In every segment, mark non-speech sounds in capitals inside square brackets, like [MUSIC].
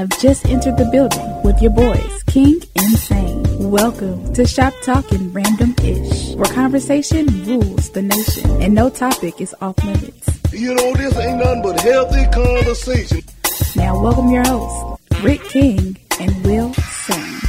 have just entered the building with your boys, King and Sane. Welcome to Shop Talking Random Ish, where conversation rules the nation and no topic is off limits. You know, this ain't nothing but healthy conversation. Now, welcome your hosts, Rick King and Will Sane.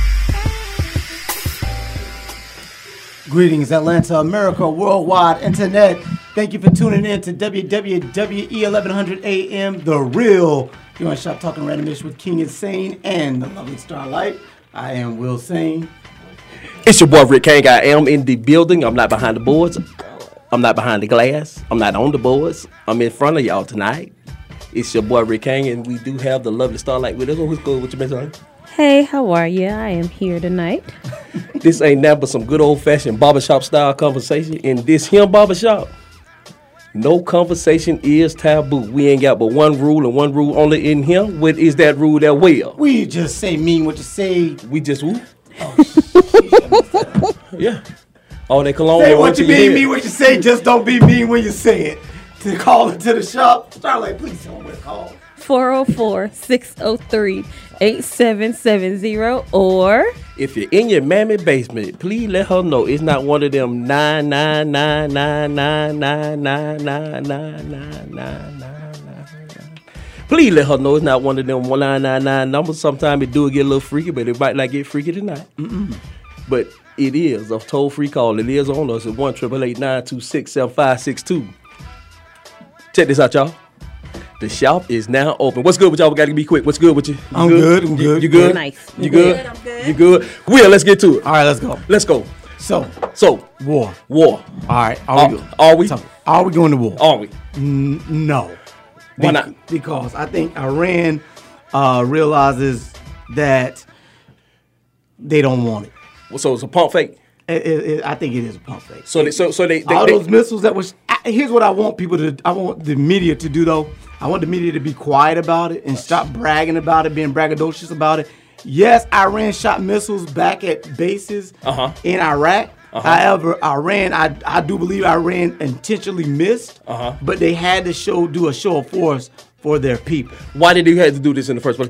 Greetings, Atlanta, America, worldwide, internet. Thank you for tuning in to WWWE 1100 AM, The Real. You want to shop talking randomish with King Insane and the lovely Starlight. I am Will Sane. It's your boy Rick King. I am in the building. I'm not behind the boards. I'm not behind the glass. I'm not on the boards. I'm in front of y'all tonight. It's your boy Rick King, and we do have the lovely Starlight with us. Who's good with you, Miss Hey, how are you? I am here tonight. [LAUGHS] this ain't nothing but some good old fashioned barbershop style conversation. In this here barbershop, no conversation is taboo. We ain't got but one rule and one rule only in here. What is that rule that will? We just say mean what you say. We just who? Oh, [LAUGHS] yeah. Oh, they cologne. Say what you mean, mean what you say. Just don't be mean when you say it. To call into the shop, Starlight, please tell me what to call. 404 603 8770 or if you're in your mammy basement, please let her know it's not one of them nine nine nine nine nine nine nine nine nine nine nine Please let her know it's not one of them one nine nine nine numbers. Sometimes it do get a little freaky, but it might not get freaky tonight. Mm-mm. But it is a toll free call. It is on us at one triple eight nine two six seven five six two. Check this out, y'all. The shop is now open. What's good with y'all? We got to be quick. What's good with you? you I'm good. I'm good. You, good? you good? Nice. You good? good? I'm good. You good? Will, let's get to it. All right, let's go. Let's go. So, so war. War. All right. Are, Are, we, are we? so, are we going to war? Are we? N- no. Why Be- not? Because I think Iran uh, realizes that they don't want it. Well, so it's a pump fake. It- it- it- I think it is a pump fake. So they, so so they, they, All they- those missiles that was. I- Here's what I want people to. I want the media to do though. I want the media to be quiet about it and stop bragging about it, being braggadocious about it. Yes, Iran shot missiles back at bases Uh-huh. in Iraq. However, Iran, I, I do believe Iran intentionally missed, Uh-huh. but they had to show do a show of force for their people. why did you have to do this in the first place?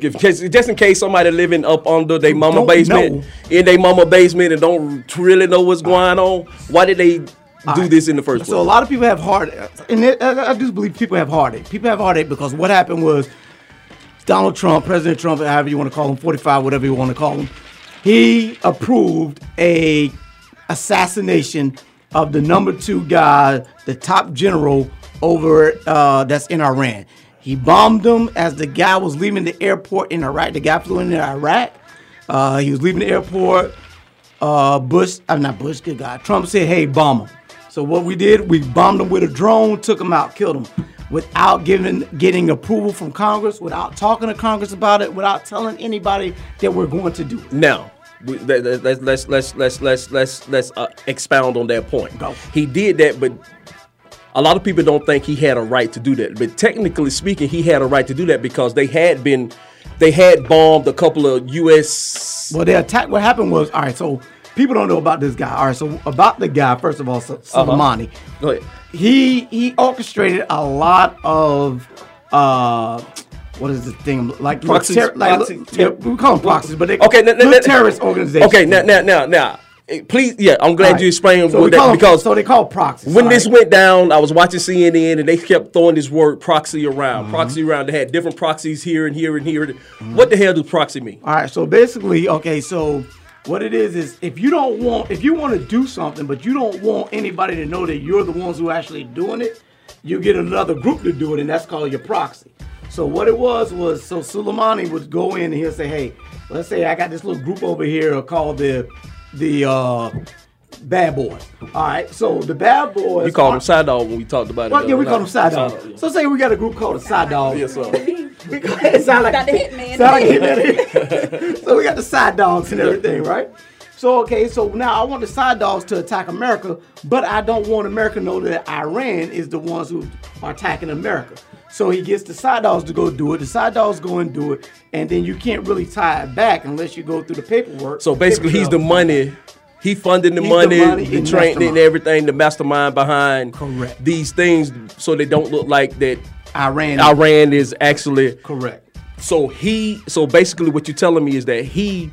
Just in case somebody living up under their mama don't basement, know. in their mama basement, and don't really know what's going on. Why did they do right. this in the first place? So a lot of people have heartache, and it, I, I do believe people have heartache. People have heartache because what happened was Donald Trump, President Trump, however you want to call him, 45, whatever you want to call him, he approved a assassination of the number two guy, the top general over uh, that's in Iran. He bombed him as the guy was leaving the airport in Iraq. The guy flew into Iraq. Uh, he was leaving the airport uh, Bush, I'm not Bush, good guy. Trump said, hey, bomb him. So what we did, we bombed them with a drone, took them out, killed them, without giving, getting approval from Congress, without talking to Congress about it, without telling anybody that we're going to do it. Now, we, let, let, let's let's let's let's let's let's let's uh, expound on that point. Go. He did that, but a lot of people don't think he had a right to do that. But technically speaking, he had a right to do that because they had been they had bombed a couple of U.S. Well, the attack, what happened was, all right, so people don't know about this guy. All right, so about the guy, first of all, Su- Soleimani. Ahead. he he orchestrated a lot of uh what is the thing like Proxies, ter- like yeah, we call them proxies, but they Okay, now- now- terrorist organizations. Okay, now now now now, eh, please, yeah, I'm glad right. you explained so that because so they call proxies. when all this went down, I was watching CNN and they kept throwing this word proxy around, Mm-hmm. proxy around. They had different proxies here and here and here. What the hell does proxy mean? All right, so basically, okay, so what it is is if you don't want if you want to do something, but you don't want anybody to know that you're the ones who are actually doing it, you get another group to do it, and that's called your proxy. So what it was was so Soleimani would go in and he'll say, hey, let's say I got this little group over here called the the uh bad boys. All right, so the bad boys. You called them aren't- side dog when we talked about it. Well, yeah, we uh, call them side Side dogs. dog, yeah. So say we got a group called the side dogs. Yes, sir. [LAUGHS] We got, it sound like Got the [LAUGHS] hitman. Sound like hitman. [LAUGHS] [LAUGHS] so we got the side dogs and everything, right? So okay, so now I want the side dogs to attack America, but I don't want America to know that Iran is the ones who are attacking America. So he gets the side dogs to go do it. The side dogs go and do it, and then you can't really tie it back unless you go through the paperwork. So basically, he's the money. He funded the He's the money, money the and training, and everything, the mastermind behind Correct. these things, so they don't look like that. Iran. Iran is actually Correct. so he, so basically, what you're telling me is that he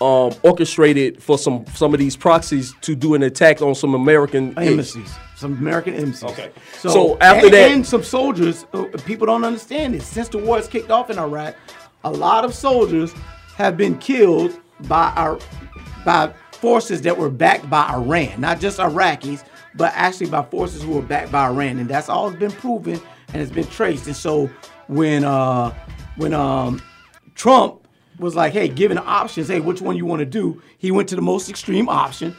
um, orchestrated for some some of these proxies to do an attack on some American embassies, some American embassies. Okay. So, So after and, that- and some soldiers, uh, people don't understand this. Since the war has kicked off in Iraq, a lot of soldiers have been killed by our by forces that were backed by Iran, not just Iraqis, but actually by forces who were backed by Iran, and that's all been proven and it's been traced. And so when uh when um Trump was like, hey, given options, hey, which one you want to do? He went to the most extreme option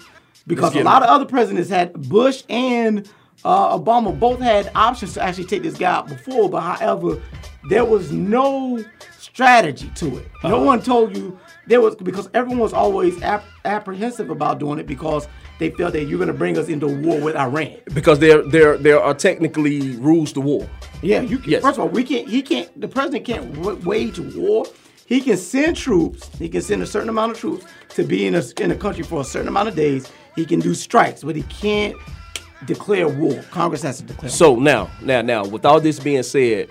because a lot of other presidents had Bush and uh, Obama both had options to actually take this guy out before, but however, there was no strategy to it. No one told you there was because everyone was always ap- apprehensive about doing it because they felt that you're going to bring us into war with Iran. because there there there are technically rules to war. Yeah, you can, Yes. first of all, we can't. He can't. The president can't w- wage war. He can send troops. He can send a certain amount of troops to be in a in a country for a certain amount of days. He can do strikes, but he can't declare war. Congress has to declare. war. So now, now, now, with all this being said,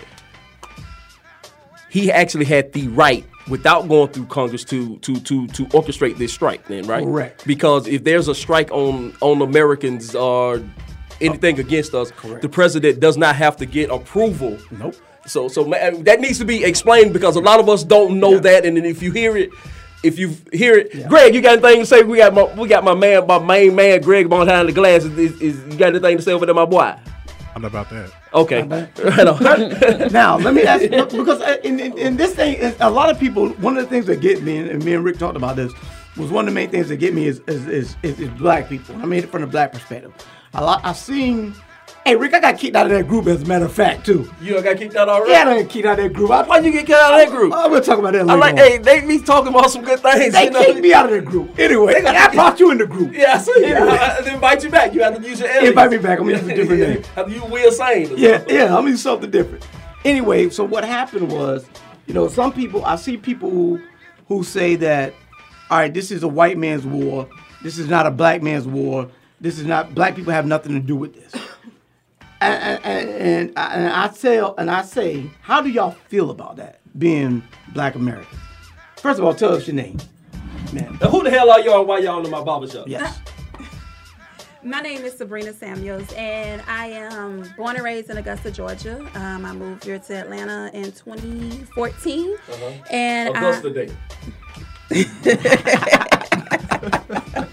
he actually had the right, without going through Congress, to to to to orchestrate this strike. Then, right? Correct. Because if there's a strike on on Americans or anything against us, the president does not have to get approval. Nope. So, so uh, that needs to be explained because a lot of us don't know that, and then if you hear it. If you hear it, Greg, you got anything to say? We got my, we got my man, my main man, Greg behind the glass. Is, is, is you got anything to say over there, my boy? How about that? Okay. [LAUGHS] Right on. now let me ask because uh, in, in, in this thing, a lot of people. One of the things that get me, and me and Rick talked about this, was one of the main things that get me is is is, is, is black people. I mean, it from the black perspective, a lot. I've seen. Hey, Rick, I got kicked out of that group. As a matter of fact, too. You done got kicked out already? Yeah, I done kicked out of that group. I, Why you get kicked out of that group? I'm gonna talk about that later. I'm like, on. hey, they be talking about some good things. they you know? kicked me out of that group. Anyway, I brought you in the group. Yeah, I see. I, I invite you back. You have to use your alias. Invite me back. I'm gonna use a different [LAUGHS] name. have to use Will Sane. Yeah, yeah, I'm gonna do something different. Anyway, so what happened was, you know, some people I see people who who say that, all right, this is a white man's war. This is not a black man's war. This is not black people have nothing to do with this. And, and, and, I, and I tell and I say, how do y'all feel about that being black American? First of all, tell us your name, man. Now, who the hell are y'all and why y'all in my barbershop? Yes. [LAUGHS] My name is Sabrina Samuels, and I am born and raised in Augusta, Georgia. Um, I moved here to Atlanta in 2014, uh-huh. and Augusta I, Day. [LAUGHS] [LAUGHS]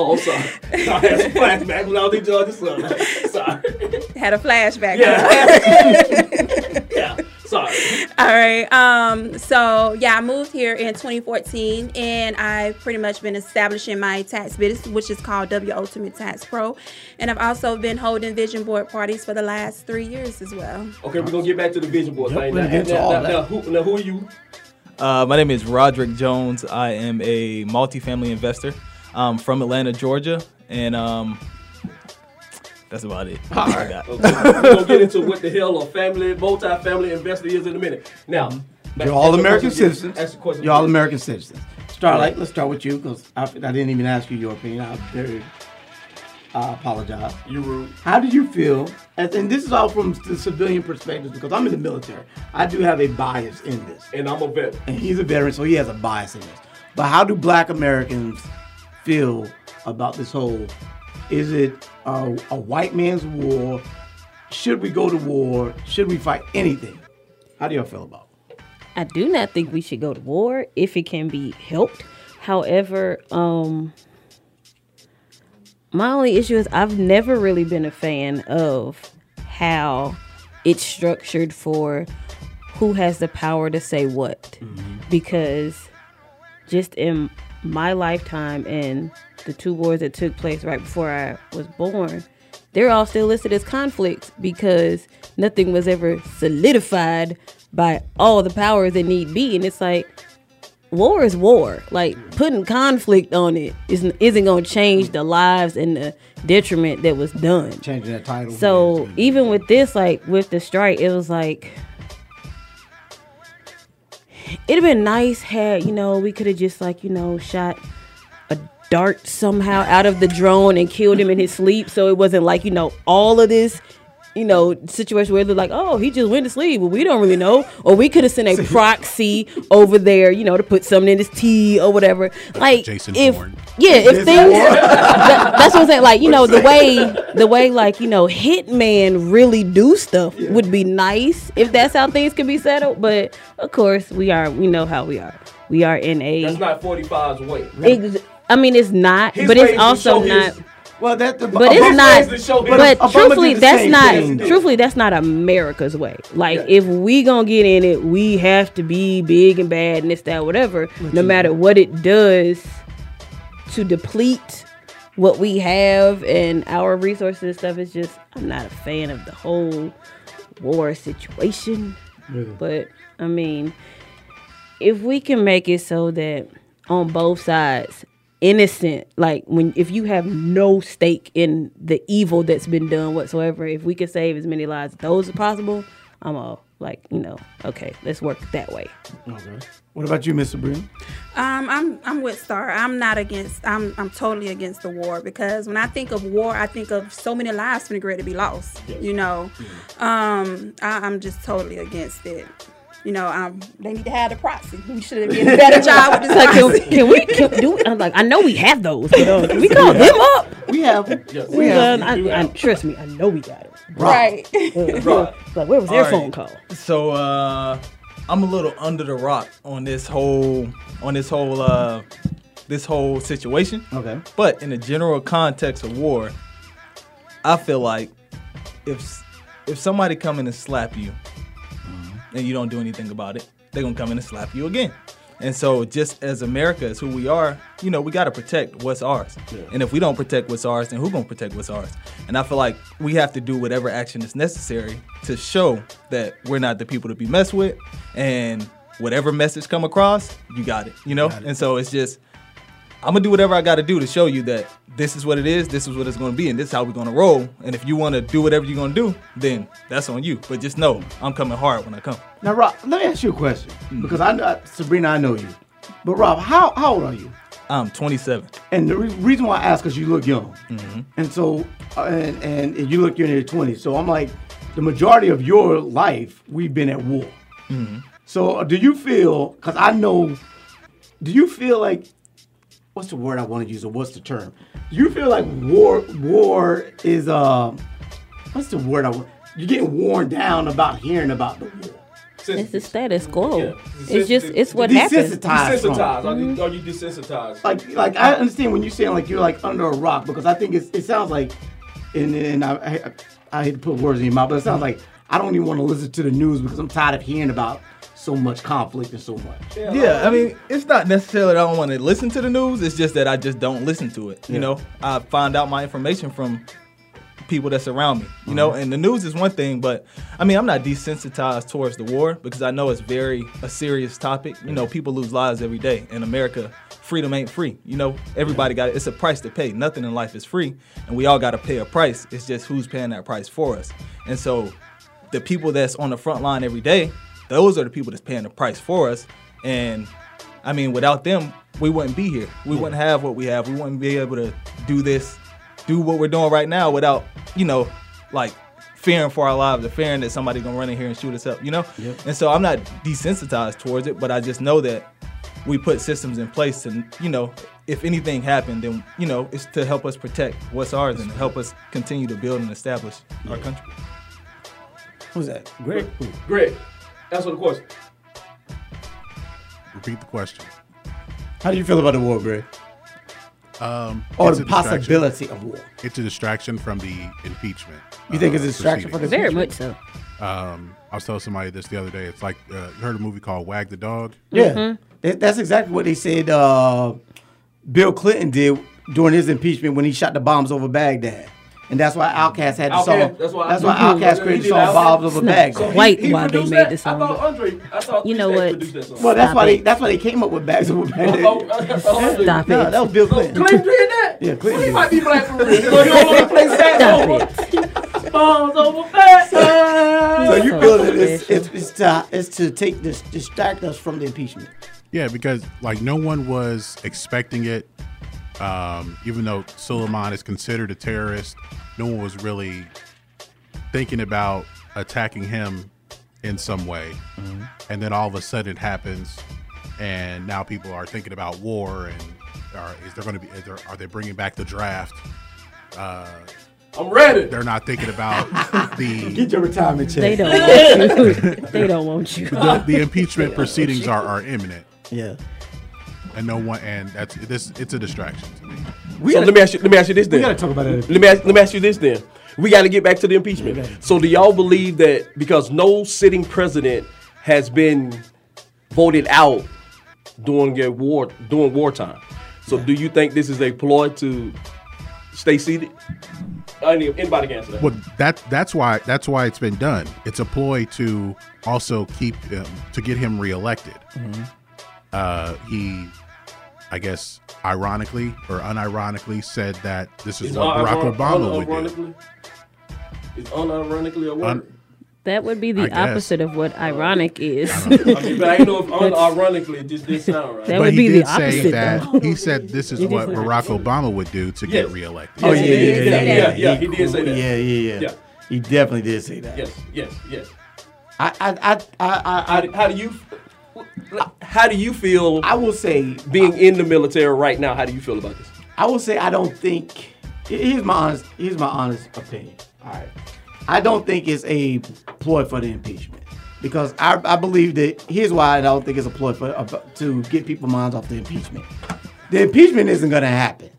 oh, I'm sorry. I had some flashbacks when I was in Georgia. Sorry. sorry. had a flashback. Yeah. [LAUGHS] [LAUGHS] yeah. Sorry. All right. Um, so yeah, I moved here in 2014, and I've pretty much been establishing my tax business, which is called W Ultimate Tax Pro, and I've also been holding vision board parties for the last three years as well. Okay, we're gonna get back to the vision board thing. Now, gonna get to now, now, now, who, now, who are you? Uh, my name is Roderick Jones. I am a multifamily investor um, from Atlanta, Georgia, and um, that's about it. That's all I got. Okay, we're gonna get into what the hell a family, multi-family investor is in a minute. Now, back- You're all American citizens. Ask the question You're all. American citizens. Starlight, let's start with you because I, I didn't even ask you your opinion. I very I apologize. You rude. How do you feel? And, and this is all from the civilian perspective because I'm in the military. I do have a bias in this. And I'm a vet. And he's a veteran, so he has a bias in this. But how do black Americans feel about this whole is it a, a white man's war? Should we go to war? Should we fight anything? How do y'all feel about it? I do not think we should go to war if it can be helped. However, um my only issue is I've never really been a fan of how it's structured for who has the power to say what. Because just in my lifetime and the two wars that took place right before I was born, they're all still listed as conflicts because nothing was ever solidified by all the powers that need be. And it's like, war is war. Like putting conflict on it isn't isn't gonna change the lives and the detriment that was done. Changing that title. So even with this, like with the strike, it was like it'd have been nice had you know we could have just like you know shot a dart somehow out of the drone and killed him in his sleep, so it wasn't like you know all of this you know, situation where they're like, oh, he just went to sleep. Well, we don't really know. Or we could have sent a [LAUGHS] proxy over there, you know, to put something in his tea or whatever. Like, Jason if, Bourne. yeah, if Jason things, [LAUGHS] that- that's what I'm saying. Like, you know, the way, the way, like, you know, hitman really do stuff would be nice if that's how things could be settled. But of course, we are, we know how we are. We are in a. That's not 45's way. Ex- I mean, it's not, His but it's also not. his- Well, that the, But it's not. is to show his- But Obama truthfully, that's not. thing. Truthfully, that's not America's way. Like, if we gonna get in it, we have to be big and bad and this, that, whatever. No matter what it does to deplete what we have and our resources and stuff. It's just I'm not a fan of the whole war situation. But I mean, if we can make it so that on both sides innocent like when if you have no stake in the evil that's been done whatsoever if we can save as many lives as those as possible i'm all like you know okay let's work that way Okay. What about you, Mr. Breen? Um, I'm I'm with Star. I'm not against. I'm I'm totally against the war because when I think of war, I think of so many lives finna get to be lost. You know, um, I, I'm just totally against it. You know, um, they need to have the proxy. We should have did a better job with this [LAUGHS] like can, can we can do I'm like i know we have those but uh, can we call them up We have. we have- I, I, trust me i know we got it right. [LAUGHS] uh, like where was their All phone right. call So uh, I'm a little under the rock on this whole on this whole uh, this whole situation. Okay. But in the general context of war, I feel like if if somebody come in and slap you and you don't do anything about it, they're gonna come in and slap you again. And so just as America is who we are, you know, we gotta protect what's ours. And if we don't protect what's ours, then who gonna protect what's ours? And I feel like we have to do whatever action is necessary to show that we're not the people to be messed with and whatever message come across, you got it. You know? And so it's just I'm gonna do whatever I gotta do to show you that this is what it is, this is what it's gonna be, and this is how we're gonna roll. And if you wanna do whatever you're gonna do, then that's on you. But just know I'm coming hard when I come. Now, Rob, let me ask you a question because I know Sabrina, I know you, but Rob, how how old are you? I'm 27. And the re- reason why I ask is you look young, and so uh, and, and you look you're in your twenties. So I'm like, the majority of your life we've been at war. So uh, do you feel? Because I know, do you feel like what's the word I want to use or what's the term? You feel like war war is uh what's the word I want? You're getting worn down about hearing about the war. it's the status quo Yeah. it's just it's what happens Desensitized from it. Desensitized. Are you, are you desensitized? like like I understand when you're saying like you're like under a rock because I think it's, it sounds like and, and I, I I hate to put words in your mouth, but it sounds like I don't even want to listen to the news because I'm tired of hearing about so much conflict and so much. Yeah, I mean, it's not necessarily that I don't want to listen to the news. It's just that I just don't listen to it. You Yeah. know, I find out my information from people that surround me. You know, uh-huh. and the news is one thing, but I mean, I'm not desensitized towards the war because I know it's very a serious topic. You know, people lose lives every day in America. Freedom ain't free. You know, everybody got it. It's a price to pay. Nothing in life is free, and we all got to pay a price. It's just who's paying that price for us. And so, the people that's on the front line every day, those are the people that's paying the price for us. And I mean, without them, we wouldn't be here. We wouldn't have what we have. We wouldn't be able to do this, do what we're doing right now without, you know, like fearing for our lives or fearing that somebody's gonna run in here and shoot us up, you know? And so I'm not desensitized towards it, but I just know that we put systems in place to, you know, if anything happened, then, you know, it's to help us protect what's ours and help us continue to build and establish our country. Who's that? Greg? Greg, answer the question. Repeat the question. How do you feel about the war, Greg? Um, Or the possibility of war? It's a distraction from the impeachment. You think uh, it's a distraction from the very much so Um, I was telling somebody this the other day. It's like uh, you heard a movie called Wag the Dog. Yeah, That- that's exactly what they said. Uh, Bill Clinton did during his impeachment when he shot the bombs over Baghdad, and that's why Outkast had the Outkast, song. that's why- that's why. Outkast created the song Outkast. "Bombs Over It's not Baghdad." quite He why they made that? the song I thought Andre. I thought You know what? that. Well, that's why they that's why they came up with "Bags Over Baghdad." Oh, oh, I thought no, that was Bill Clinton. Clinton did that? Yeah, Clinton [LAUGHS] He might be black for real. You know, you only play sax Stop it. Bombs over fast. So you feel that it's, it's, it's to it's to take this distract us from the impeachment. Yeah, because like no one was expecting it. Um, even though Suleiman is considered a terrorist, no one was really thinking about attacking him in some way, Mm-hmm. and then all of a sudden it happens, and now people are thinking about war and are, is there going to be is there, are they bringing back the draft? Uh, I'm ready. they're not thinking about [LAUGHS] the Get your retirement check. They don't want you. [LAUGHS] they don't want you. the, the impeachment [LAUGHS] proceedings are, are imminent, Yeah. And no one and that's this it's a distraction to me. We so gotta, let me ask you. Let me ask you this then. we gotta talk about that. Let me ask, let me ask you this then. We got to get back to the impeachment. So do y'all believe that because no sitting president has been voted out during a war during wartime, so do you think this is a ploy to stay seated? Anybody can answer that. Well, that that's why that's why it's been done. It's a ploy to also keep him to get him reelected. Uh, he, I guess, ironically or unironically, said that this is Is what Barack uniron- Obama would do. unironically- Is unironically a word? Un- That would be I the guess. opposite of what ironic is. I mean, but I know if [LAUGHS] unironically it just didn't sound right. That but would he be did the say opposite, that though. he said this is [LAUGHS] what what is. Barack Obama would do to Yes. get reelected. Oh yeah, Yes, yeah, he yeah, did yeah, say yeah, that. Yeah, he did say that. Yeah, yeah, yeah. Yeah. He definitely did say that. Yes, yes, yes. I, I, I, I, I, How do, how do you how do you feel I will say being in the military right now? How do you feel about this? I will say I don't think. Here's my honest. Here's my honest opinion. All right, I don't think it's a ploy for the impeachment because I, I believe that. Here's why I don't think it's a ploy for uh, to get people's minds off the impeachment. The impeachment isn't going to happen.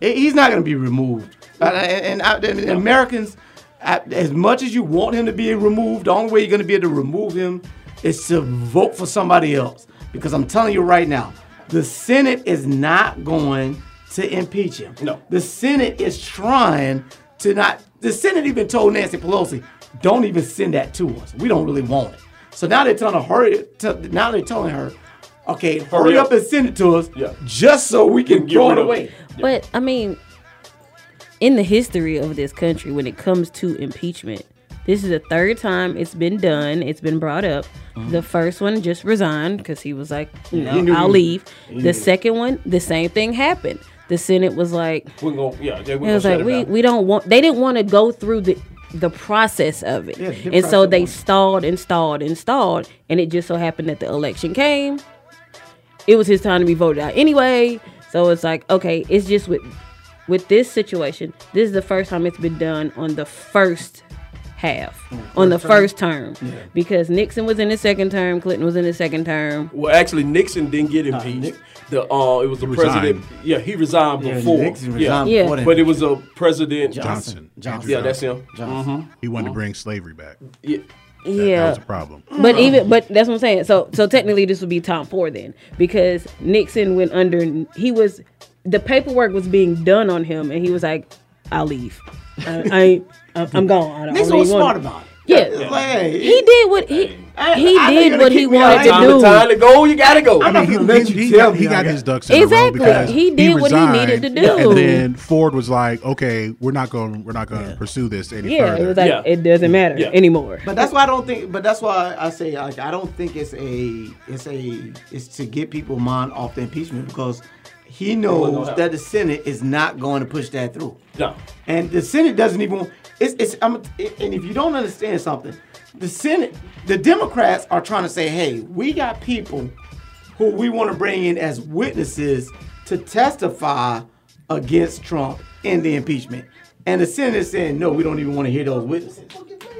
He- He's not going to be removed. Uh, and, and, I- and Americans, uh, as much as you want him to be removed, the only way you're going to be able to remove him is to vote for somebody else. Because I'm telling you right now, the Senate is not going to impeach him. No. The Senate is trying to not. The Senate even told Nancy Pelosi, "Don't even send that to us. We don't really want it." So now they're telling her, hurry. To, now they're telling her, "Okay, hurry, up. up. and send it to us, Yeah. just so we can Get throw it away." it. But I mean, in the history of this country, when it comes to impeachment, this is the third time it's been done. It's been brought up. The first one just resigned because he was like, you Mm-hmm. he know, I'll leave. he The knew. second one, the same thing happened. The Senate was like, We're going yeah, they, we're it was like we we don't want. They didn't want to go through the the process of it, Yeah, and so they stalled and stalled and stalled, and it just so happened that the election came. It was his time to be voted out anyway. So it's like, okay, it's just with with this situation. This is the first time it's been done on the first half, mm. on the first term, because Nixon was in his second term, Clinton was in his second term. Well, actually, Nixon didn't get impeached. Nick- the uh, it was the president. resigned. Yeah, he resigned Yeah, before. Nixon yeah, resigned Yeah. before that. but it was a president. Johnson. Johnson. Yeah, that's him. Johnson. Mm-hmm. He wanted to mm-hmm. bring slavery back. Yeah. That, Yeah, that was a problem. But even but that's what I'm saying. So so technically this would be Tom Ford then because Nixon went under. He was the paperwork was being done on him, and he was like, "I'll leave. I, I ain't. I'm, I'm gone. I don't, Nixon I was smart about it. Yeah, It's like, hey, he did what he I- he I did what he wanted to Time to, do. time to go. You gotta go. I'm I not mean, gonna he, let he, you he tell got, he got got- his ducks in a row Exactly. because He did what he needed to do. And then Ford was like, "Okay, we're not going. We're not going to pursue this any Yeah, further." it was like Yeah. it doesn't matter Yeah. anymore. But that's why I don't think. But that's why I say like I don't think it's a it's a it's to get people mind off the impeachment because he knows that the Senate is not going to push that through. No. And the Senate doesn't even. It's, it's I'm, and if you don't understand something, the Senate, the Democrats are trying to say, hey, we got people who we want to bring in as witnesses to testify against Trump in the impeachment. And the Senate is saying, no, we don't even want to hear those witnesses.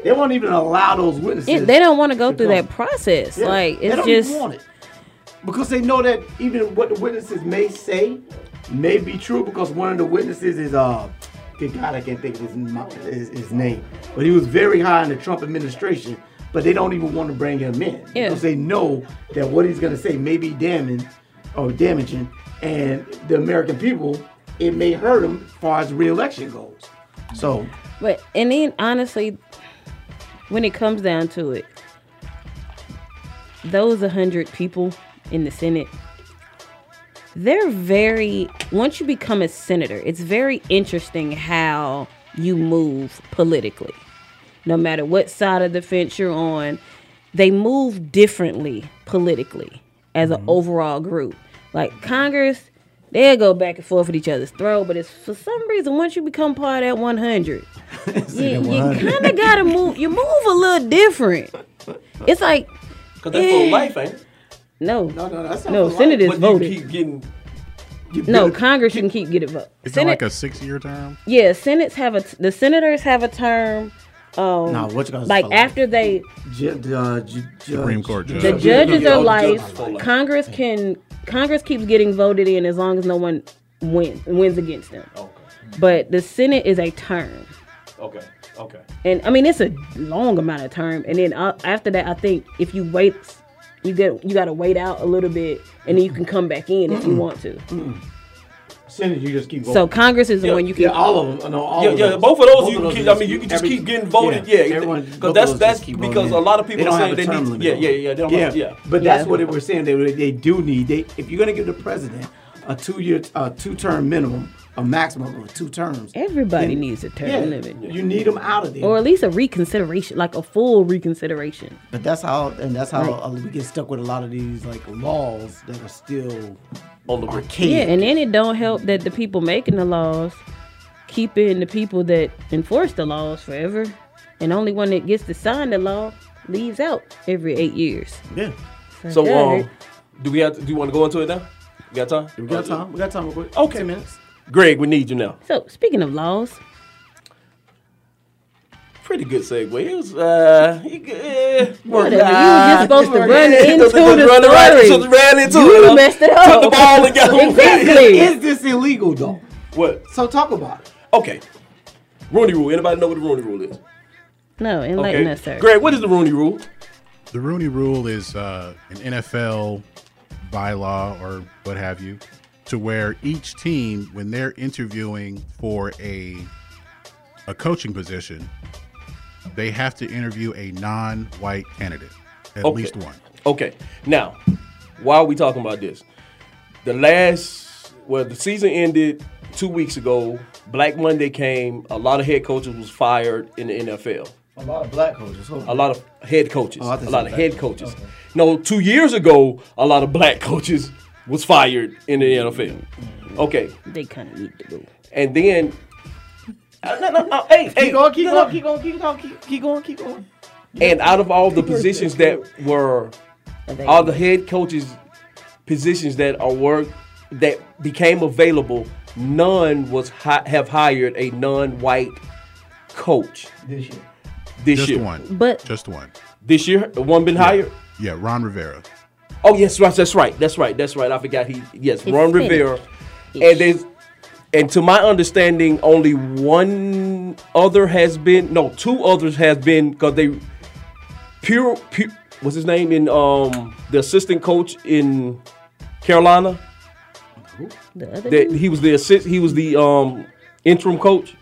They won't even allow those witnesses. It, they don't want to go to through come. that process. Yeah, Like they it's don't just even want it because they know that even what the witnesses may say may be true because one of the witnesses is uh good God I can't think of his, his, his name. But he was very high in the Trump administration but they don't even want to bring him in. Yeah. because they know that what he's gonna say may be damning or damaging and the American people it may hurt him as far as reelection goes. So But and then honestly, when it comes down to it, those hundred people in the Senate, they're very once you become a senator, it's very interesting how you move politically. No matter what side of the fence you're on, they move differently politically as an mm-hmm. overall group. Like Congress, They'll go back and forth with each other's throat, but it's for some reason once you become part of that 100, [LAUGHS] you, you kind of gotta move. You move a little different. It's like [LAUGHS] Cause that's for life, ain't it? No, No, no, that's not no. for Senators But you voted. keep getting. You no, build- Congress can keep getting vote. Is it Senate, like a six-year term? yeah, Senates have a the senators have a term. Um, No, what you gonna like spell it? after they Ju- uh, ju- Supreme Court judge. the judges are yeah, life. life. Congress can Congress keeps getting voted in as long as no one wins wins against them. Okay. But the Senate is a term. Okay. Okay. and I mean it's a long amount of term. And then uh, after that, I think if you wait, you get you got to wait out a little bit, and then you can come back in if you want to. Senate, you just keep So. Congress is the Yeah, one you can. yeah, all of them. No, all Yeah, of yeah, those. both of those you can keep. I mean, you can just every- keep getting voted. Yeah, everyone- because both that's those that's just keep because voting a lot of people don't say have a they term need. limit Yeah, on yeah, it. yeah. They don't yeah. have, yeah. But Yeah. that's what they were saying. They they do need. They if you're gonna give the president a two year, uh, two term minimum, a maximum of two terms. Everybody then- needs a term yeah, limit, You need them out of there. or at least a reconsideration, like a full reconsideration. But that's how, and that's how Right. uh, we get stuck with a lot of these like laws that are still On the archaic. Yeah, and then it don't help that the people making the laws keeping the people that enforce the laws forever, and only one that gets to sign the law leaves out every eight years. yeah. So, Yeah, um, do we have? To, do you want to go into it now? We got time? We got time. We got time. Real quick. Okay. Ten minutes. Greg, we need you now. So speaking of laws, Pretty good segue. It was uh, you, uh Whatever, you were just supposed to run [LAUGHS] into the run right- story. just ran into You it. messed it Took up. the ball and got [LAUGHS] Exactly. Is this illegal though? What? So talk about it. Okay. Rooney Rule. Anybody know what the Rooney Rule is? no, enlighten Okay. us, sir. Greg, what is the Rooney Rule? The Rooney Rule is uh, an NFL bylaw or what have you, to where each team, when they're interviewing for a a coaching position, they have to interview a non-white candidate, at Okay. least one. Okay. Now, why are we talking about this? The last, well, the season ended two weeks ago. Black Monday came. A lot of head coaches was fired in the NFL. A lot of black coaches. Hold A on. lot of head coaches. Oh, a lot of head coaches. No, two years ago, a lot of black [LAUGHS] coaches was fired in the NFL. Okay, They kind of need to go. and then. Uh, no, no, no, hey, hey, Keep going. Keep no, going. no. Keep going. Keep going. Keep, keep going. Keep going. And out of all the positions that were, all the head coaches positions that are work that became available, none was hi- have hired a non-white coach This year. this Just year. one. But Just one. This year, one been hired. Yeah, Ron Rivera. Oh yes, right. That's right. That's right. That's right. I forgot he. Yes, It's Ron. Rivera. And there's, and to my understanding, only one other has been. No, two others has been because they. Pure, pure. What's his name in um the assistant coach in Carolina? the other That he was the assist. He was the um interim coach.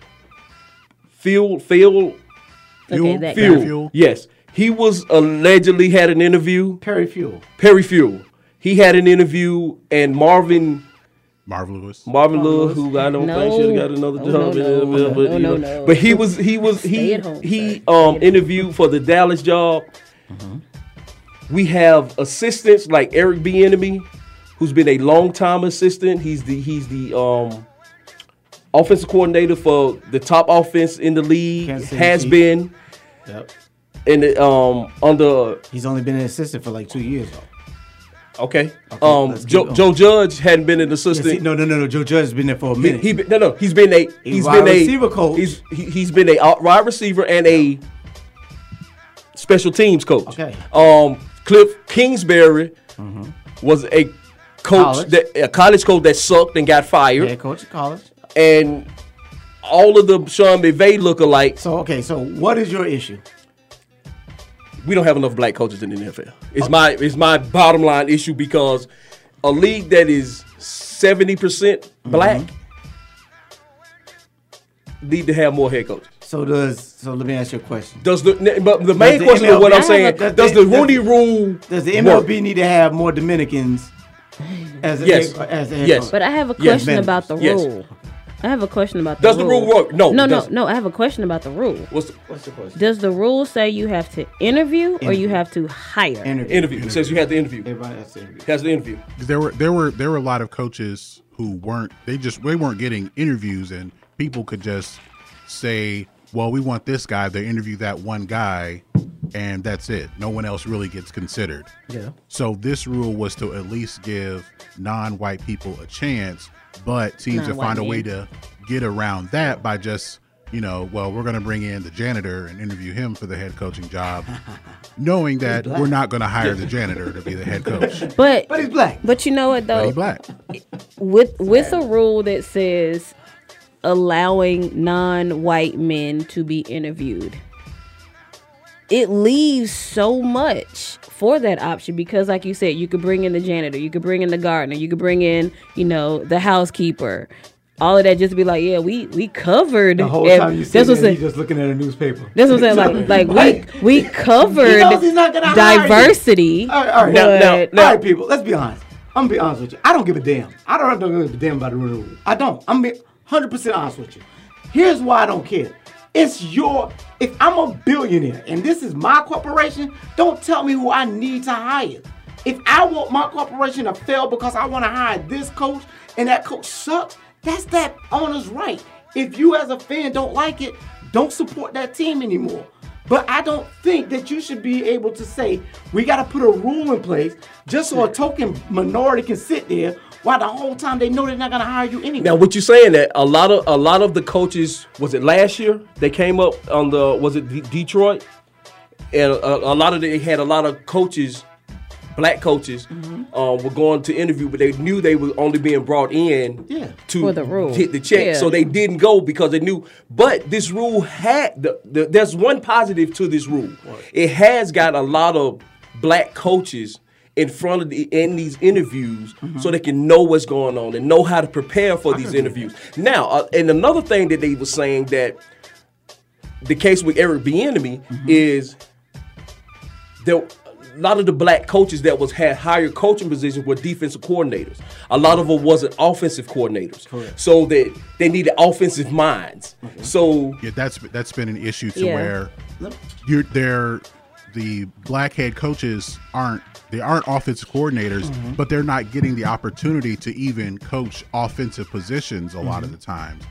Field, field, okay, field, Phil. guy. Fewell. Yes, he was allegedly had an interview. Perry Fewell. Perry Fewell. He had an interview, and Marvin Marv Lewis. Marvin Lewis, who I don't think should have got another Oh, job no, in the no. NFL, but No, you no, know. But he was he was he home, he sir. um interviewed for the Dallas job. We have assistants like Eric Bieniemy, who's been a long time assistant. He's the he's the um offensive coordinator for the top offense in the league. Has Chiefs. been Yep. In the um under He's only been an assistant for like two years though. okay. Um let's Joe. Joe Judge hadn't been an assistant. no, no, no, no. Joe Judge has been there for a He, minute. he been, no no he's been a he's wide been a receiver coach. He's he, he's been a out- wide receiver and a special teams coach. Okay. Um, Cliff Kingsbury was a coach College. that a college coach that sucked and got fired, Head coach of college. and all of the Sean McVay lookalikes. So okay, so what is your issue? We don't have enough black coaches in the NFL. It's my it's my bottom line issue because a league that is seventy percent black need to have more head coaches. So does so let me ask you a question. Does the but the main the question of what I'm saying does does the- the Rooney Rule Does the work? MLB need to have more Dominicans as a Yes. head, as a head Yes. coach? But I have a question managers. about the Yes. rule. I have a question about the rule. Does the rule work? No, no, no, no. I have a question about the rule. What's the, what's the question? Does the rule say you have to interview or you have to hire? Interview. Interview. It says you have to interview. Everybody has to interview. Has the interview. there were there were there were a lot of coaches who weren't they just they weren't getting interviews and people could just say well we want this guy they interview that one guy and that's it no one else really gets considered Yeah. so this rule was to at least give non-white people a chance but teams to Non-white find a way to get around that by just you know well we're going to bring in the janitor and interview him for the head coaching job [LAUGHS] knowing that we're not going to hire the [LAUGHS] janitor to be the head coach. But But he's black. but you know what but though? he's black. With with a rule that says allowing non-white men to be interviewed it leaves so much for that option because like you said you could bring in the janitor you could bring in the gardener you could bring in you know the housekeeper all of that just be like yeah we we covered The whole time you that's sit what there, he's just looking at a newspaper. that's what I'm saying. Like, like Right. we we covered He knows he's not gonna hire you. diversity. All right, all right. but Now- now- All right, people. Let's be honest. I'm gonna be honest with you. I don't give a damn. I don't, I don't give a damn about the rule. I don't. I'm be 100 percent honest with you. Here's why I don't care. It's your. If I'm a billionaire and this is my corporation, don't tell me who I need to hire. If I want my corporation to fail because I want to hire this coach and that coach sucks, that's that owner's right. If you as a fan don't like it, don't support that team anymore. But I don't think that you should be able to say we got to put a rule in place just so a token minority can sit there while the whole time they know they're not going to hire you anyway. Now, what you saying that a lot of a lot of the coaches was it last year they came up on the was it D- Detroit, and a, a lot of they had a lot of coaches, black coaches, Mm-hmm. um, were going to interview, but they knew they were only being brought in Yeah. to For the rule. hit the check, Yeah. so they didn't go because they knew. But this rule had the, the there's one positive to this rule. It has got a lot of black coaches in front of the in these interviews so they can know what's going on and know how to prepare for these interviews. Now, uh, and another thing that they were saying that the case with Eric Bieniemy is there a lot of the black coaches that was had higher coaching positions were defensive coordinators. A lot of them wasn't offensive coordinators. So that they needed offensive minds. So Yeah, that's that's been an issue to Yeah. where you're there. The black head coaches aren't they aren't offensive coordinators, Mm-hmm. but they're not getting the opportunity to even coach offensive positions a lot of the times.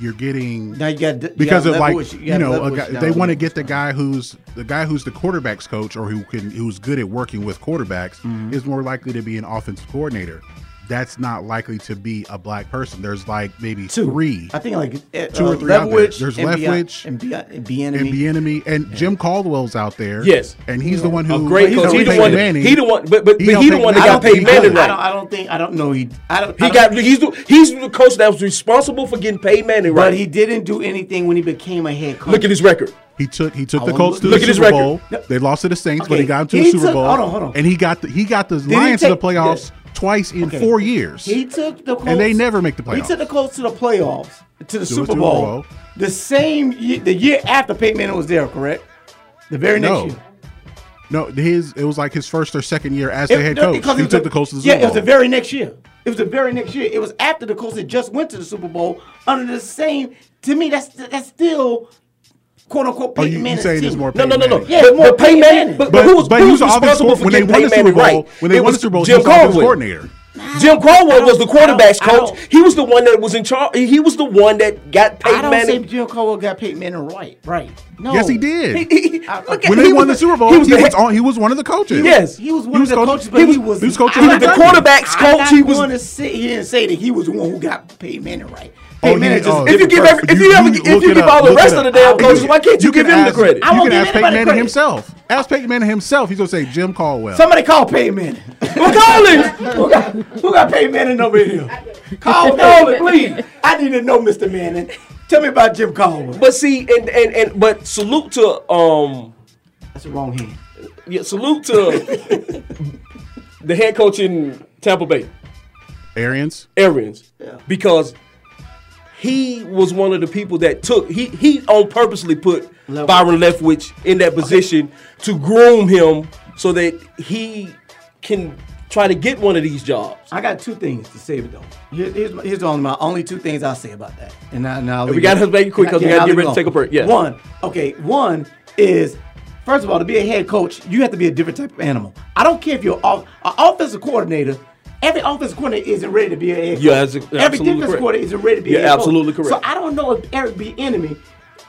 You're getting Now you got you because of like Leftwich- you, know a guy, they want to get the guy who's the guy who's the quarterbacks coach or who can who's good at working with quarterbacks Mm-hmm. is more likely to be an offensive coordinator. That's not likely to be a black person. There's like maybe Two. three. I think like uh, Two or uh, three out there. Leftwich There's and Bi- Leftwich and Bi- and and Bieniemy. Bieniemy and Jim Caldwell's out there. Yes. and he's the one who a great he coach. helped the one. That, Manning. he the one. But but, He but he the one that got don't paid think Manning I don't. I don't think I don't know he. I don't. He I got. don't- He's the. He's the coach that was responsible for getting Peyton Manning right. But he didn't do anything when he became a head coach. Look at his record. He took he took I the wanna Colts to look- the at his Super record. Bowl. They lost to the Saints, but he got him to he the Super took- Bowl. hold on, hold on. And he got the he got the he Lions to the playoffs yeah. Twice in Okay. four years. He took the Colts, And they never make the playoffs. He took the Colts to the playoffs, to the Super Super Bowl, Bowl. the same year, the year after Peyton Manning was there, correct? The very next No. year. no, his it was like his first or second year as the It- head coach. because He took the- the Colts to the Super Yeah, Super it was the very next year. It was the very next year. It was after the Colts had just went to the Super Bowl under the same. To me, that's that's still quote unquote oh, Peyton you, you Manning's saying team. it's more? No, no, no, no. Yeah, but, more but Peyton Peyton Manning. Manning. But, But, but who was, but who was was responsible for when they getting won paid the Super Manning Bowl. right? When they It won the Super Bowl, he Jim was the Caldwell. coordinator. Jim Caldwell was the quarterbacks coach. He was the one that was in charge. He was the one that got Peyton I don't Manning. say Jim Caldwell got Peyton Manning right. Right. No. Yes, he did. He- he- I- look at- when he they was won the Super Bowl, he he was was, the head- on. He was one of the coaches. Yes. He was one He was of the coach- coaches, but he he was- was, he was coaching I'm the not the gonna- quarterbacks I'm coach, not he was- going to say he didn't say that he was the one who got Peyton Manning right. Oh, Peyton just oh, If you give every, if you, You- ever, if you give up, all the rest of the up. damn You coaches, why can't you, can give him the ask- credit? I You won't can give ask Peyton Manning credit. himself. Ask Peyton Manning himself. He's gonna say Jim Caldwell. Somebody call Peyton Manning. [LAUGHS] Well, call him. who, got, who got Peyton Manning over here? Call [LAUGHS] Call him, please. I need to know, Mr. Manning. Tell me about Jim Caldwell. But see, and, and and but salute to um That's the wrong hand. yeah, salute to [LAUGHS] the head coach in Tampa Bay, Arians. Arians, Yeah. because he was one of the people that took he he on purposely put Leftwich. Byron Leftwich in that position to groom him so that he can try to get one of these jobs. I got two things to say though. Here, here's my, here's only my only two things I'll say about that. And now, now we gotta make it quick 'cause we gotta get ready to take a break. Yeah. One. Okay. One is first of all to be a head coach, you have to be a different type of animal. I don't care if you're an offensive coordinator. Every offensive coordinator isn't ready to be a head coach. Yeah, that's Every absolutely defensive correct. coordinator isn't ready to be a coach. absolutely correct. So I don't know if Eric Bieniemy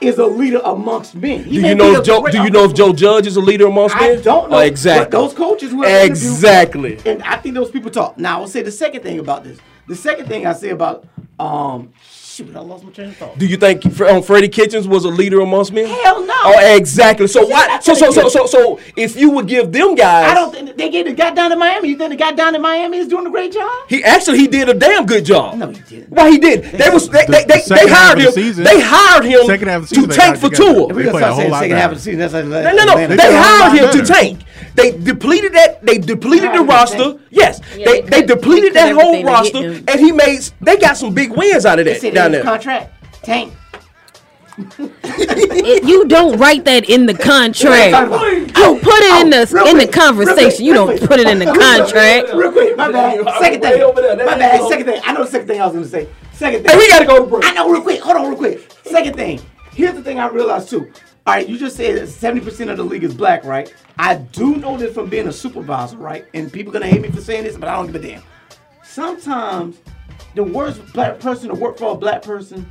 is a leader amongst men. He Do you know if Joe? Do you know if Joe Judge is a leader amongst I men? I don't know. Oh, exactly. But those coaches were Exactly. And I think those people talk. Now, I will say the second thing about this. The second thing I say about um shoot, I lost my train of thought. Do you think um, Freddie Kitchens was a leader amongst men? Hell no. Oh, exactly. So He's why? So so so so so if you would give them guys, I don't think they gave the guy down in Miami. You think the guy down in Miami is doing a great job? He actually he did a damn good job. No, he didn't. Why he did? They was they The- they, the they, they second half hired him. the they hired him second half of the to season they tank for together. tour. We're gonna played a start whole saying second half of the season, that's like No, no, no. They, played hired him to better. tank. They depleted that. They depleted the Hired him to roster. tank. Yes, Yeah, they they they depleted they that whole everything to get roster, and he made. They got some big wins out of that said down there. contract. Tank. [LAUGHS] It- you don't write that in the contract. You put it in the oh, real in the quick, conversation. quick, You don't quick. put it in the contract. Real quick, my bad. Second thing. Way over there. My bad. Second thing. I know the second thing I was gonna say. Second thing. Hey, we gotta go to break. I know, real quick. Hold on, real quick. Second thing. Here's the thing I realized too. All right, you just said that 70% of the league is black, right? I do know this from being a supervisor, right? And people are gonna hate me for saying this, but I don't give a damn. Sometimes the worst black person to work for a black person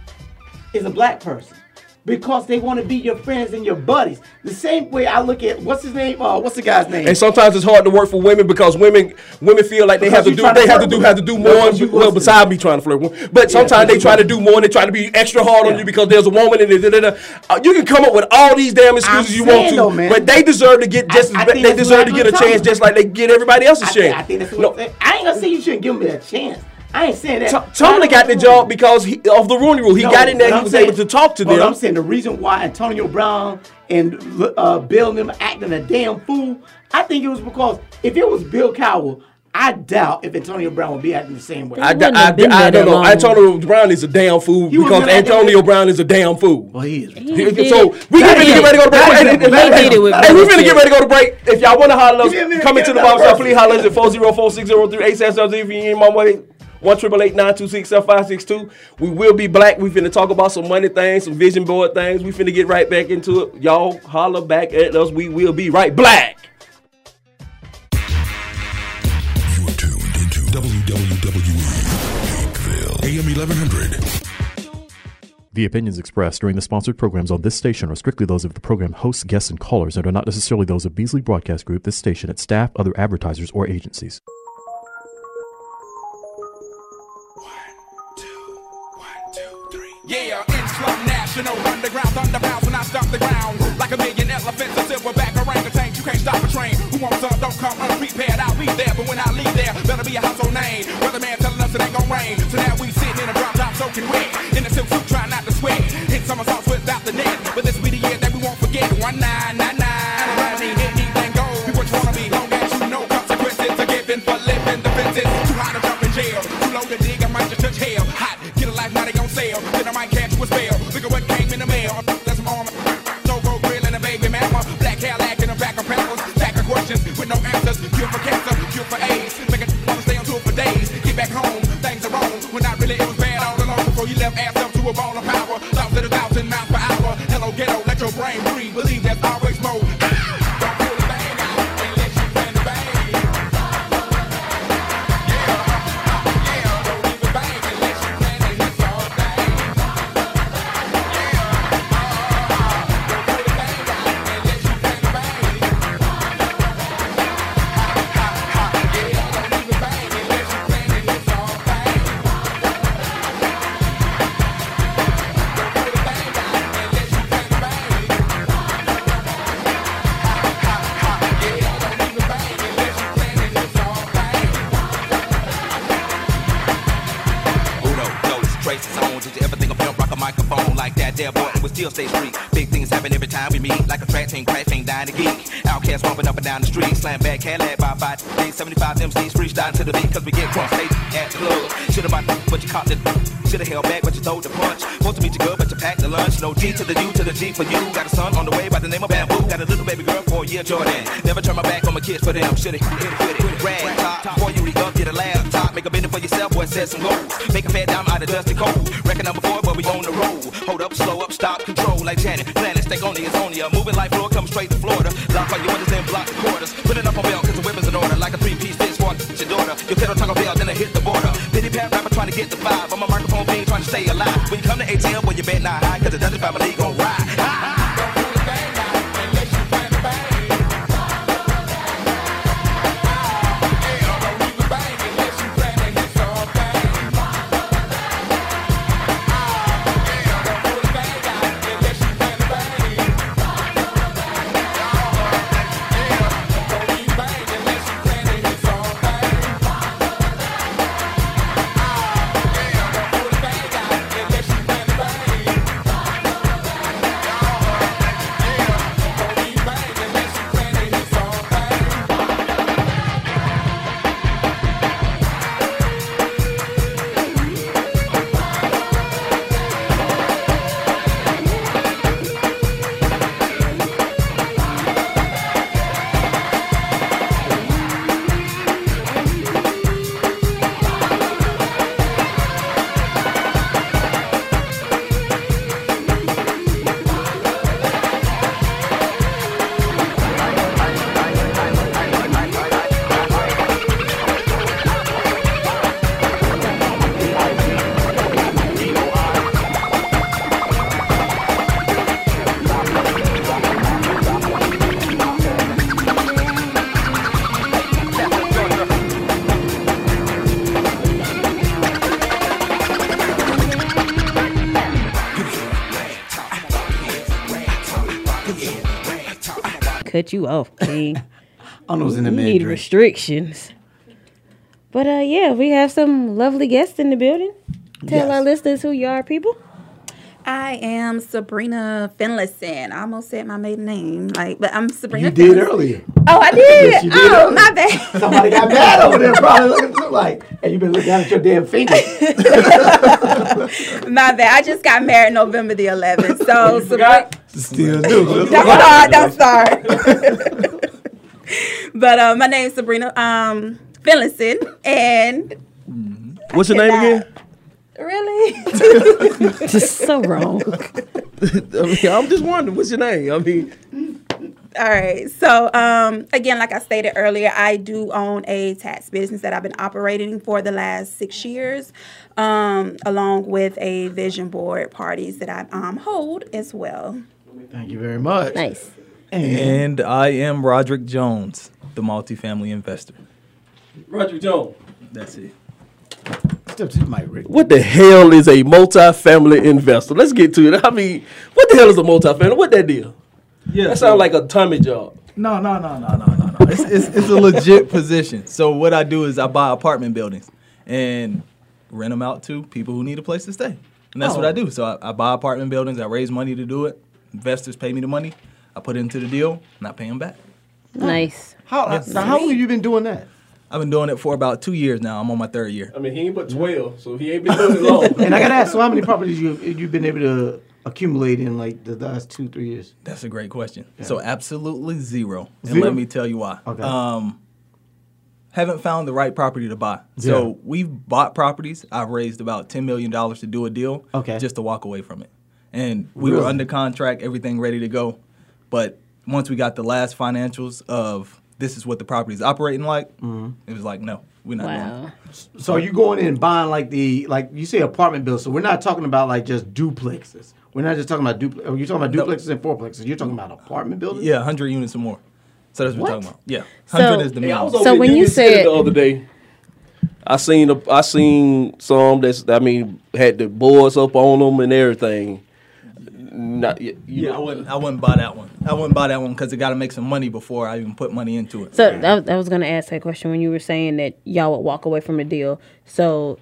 is a black person. Because they want to be your friends and your buddies. The same way I look at what's his name? Uh, what's the guy's name? And sometimes it's hard to work for women because women women feel like they Because have to do trying to they have to do have to do more. you Well, besides me trying to flirt, with but sometimes they try to do more and they try to be extra hard on you because there's a woman and da, da, da. Uh, you can come up with all these damn excuses I'm you want to, though, but they deserve to get just I- I as, think they deserve to get a chance just like they get everybody else's I think, chance. I think that's what No, I'm saying. I ain't gonna say you shouldn't give me a chance. I ain't saying that. Tom- Tomlin got the job because he, of the Rooney Rule. He No, got in there. He I'm was saying- able to talk to them. I'm saying the reason why Antonio Brown and uh, Bill and them acting a damn fool, I think it was because if it was Bill Cowell, I doubt if Antonio Brown would be acting the same way. I, wouldn't I, have been I, there don't know. that long. Antonio Brown is a damn fool He because gonna have to- Antonio Brown is a damn fool. well, he is. He did so we get He ready to get ready to go to break. That Hey, is hey, it. hey, That hey, is it with hey, we bullshit. finna get ready to go to break. If y'all want to holler, Give me a minute, come into the that box shop. person. Please holler us at 404-603-8773 if you ain't my way. One triple eight nine two six seven five six two. We will be black. We finna talk about some money things, some vision board things. We finna get right back into it. Y'all holler back at us. We will be right black. You are tuned into WWE Pikeville, AM 1100. The opinions expressed during the sponsored programs on this station are strictly those of the program hosts, guests, and callers and are not necessarily those of Beasley Broadcast Group, this station, its staff, other advertisers, or agencies. National Underground Thunderbounds when I stomp the ground. Like a million elephants, a silverback orangutan You can't stop a train, who wants some, don't come unprepared. I'll be there, but when I leave there, better be a household name. Weatherman telling us it ain't gon' rain. So now we sitting in a drop top soaking wet. In a silk suit trying not to sweat. Hit somersaults without the net. But this be the year that we won't forget. One nine nine nine. Me, hit anything goes Be what you wanna be, long as you know consequences are given for living Too hot to jump in jail, too low to dig, I might just touch hell. Hot, get a life, now they gon' sell. Then I might catch you a spell At what came in the mail. That's no road grill and a baby mama Black hair Cadillac in a back of peppers Stack of questions with no answers. Cure for cancer, cure for AIDS. Make it wanna stay on tour for days. Get back home, things are wrong. When not really it was bad all along. Before you left ass up to a ball of power. Thoughts at a thousand miles per hour. Hello ghetto, let your brain breathe. Believe that's always down the street. Slam back, Cadillac by five. 875 MCs freestyle to the beat, cause we get crunk. Stay at the club. Shit about but you caught the Should've held back, but you told the punch. Supposed to meet you good, but you packed the lunch. No G to the U to the G for you. Got a son on the way by the name of Bamboo. Got a little baby girl for a year, Jordan. Never turn my back on my kids for them. Should've hit it with it. Rag top before you re up, get a laptop. Make a bid for yourself, boy, set some goals. Make a fair dime out of dusty cold. Reckon number four, but we on the road. Hold up, slow up, stop, control like Janet. Planet, stay on the Azonia. Moving like floor, come straight to Florida. Stay alive. When you come to ATL, boy, you bet not high, cause the Dutchess family Cut you off, King. I know it's in the You need restrictions. But uh, yeah, we have some lovely guests in the building. Tell Yes. our listeners who you are, people. I am Sabrina Finlayson. I almost said my maiden name, like, but I'm Sabrina. You did earlier. Oh, I did. Yes, you did oh, earlier. my bad. Somebody got mad over there, probably looking look like, and you've been looking down at your damn finger. [LAUGHS] My bad. I just got married November the 11th. So, Sabrina. Still do. Don't start. Don't start. [LAUGHS] but uh, my name's Sabrina um, Finlayson, and What's your name again? Really, [LAUGHS] Just so wrong. [LAUGHS] I mean, I'm just wondering, what's your name? I mean, All right. So, um, again, like I stated earlier, I do own a tax business that I've been operating for the last six years, um, along with a vision board parties that I um, hold as well. Thank you very much. Nice. And I am Roderick Jones, the multifamily investor. Roger Jones. That's it. Step to the mic, Rick. What the hell is a multi-family investor? Let's get to it. I mean, what the hell is a multi-family? What that deal? Yeah, that so- sounds like a Tommy job. No, no, no, no, no, no, no. It's, it's, it's a legit [LAUGHS] position. So what I do is I buy apartment buildings and rent them out to people who need a place to stay. And that's what Oh. I do. So I, I buy apartment buildings. I raise money to do it. Investors pay me the money. I put it into the deal and I pay them back. Nice. How, Yes. now, how long have you been doing that? I've been doing it for about two years now. I'm on my third year. I mean, he ain't but 12, so he ain't been doing it long. [LAUGHS] And I got to ask, so how many properties you you've been able to accumulate in like the last two, three years? That's a great question. So absolutely zero. zero. And let me tell you why. Okay. Um, haven't found the right property to buy. So we've bought properties. I've raised about ten million dollars to do a deal. Okay. Just to walk away from it. And we were under contract, everything ready to go. But once we got the last financials of this is what the property is operating like, mm-hmm. it was like, no, we're not doing Wow. it. So are you going in and buying like the like you say apartment buildings? So we're not talking about like just duplexes. We're not just talking about duplex. Are oh, you talking about No. duplexes and fourplexes? You're talking about apartment buildings? Yeah, hundred units or more. So that's what, we're talking about. Yeah. So- Hundred is the minimum. was over So when you Union City said- the other day, I seen a, I seen some that's I mean had the boards up on them and everything. Not you, you Yeah, I wouldn't. I wouldn't buy that one. I wouldn't buy that one because it got to make some money before I even put money into it. So I, was- I was going to ask that question when you were saying that y'all would walk away from the deal. So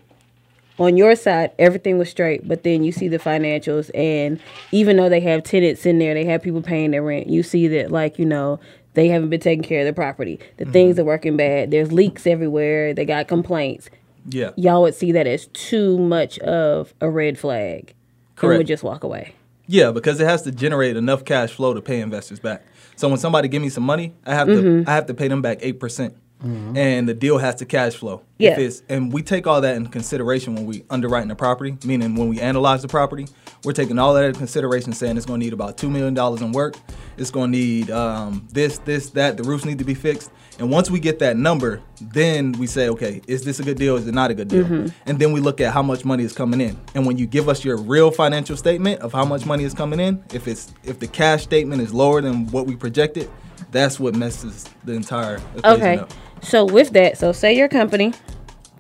on your side, everything was straight, but then you see the financials, and even though they have tenants in there, they have people paying their rent. You see that, like you know, they haven't been taking care of the property. The mm-hmm. things are working bad. There's leaks everywhere. They got complaints. Yeah. y'all would see that as too much of a red flag and would just walk away. Yeah, because it has to generate enough cash flow to pay investors back. So when somebody give me some money, I have Mhm. to I have to pay them back eight percent, and the deal has to cash flow. Yeah. If it's, and we take all that in consideration when we underwriting the property. Meaning when we analyze the property, we're taking all that into consideration, saying it's going to need about two million dollars in work. It's going to need um, this, this, that. The roofs need to be fixed. And once we get that number, then we say, okay, is this a good deal? Is it not a good deal? Mhm. And then we look at how much money is coming in. And when you give us your real financial statement of how much money is coming in, if it's if the cash statement is lower than what we projected, that's what messes the entire equation Okay. up. So with that, so say your company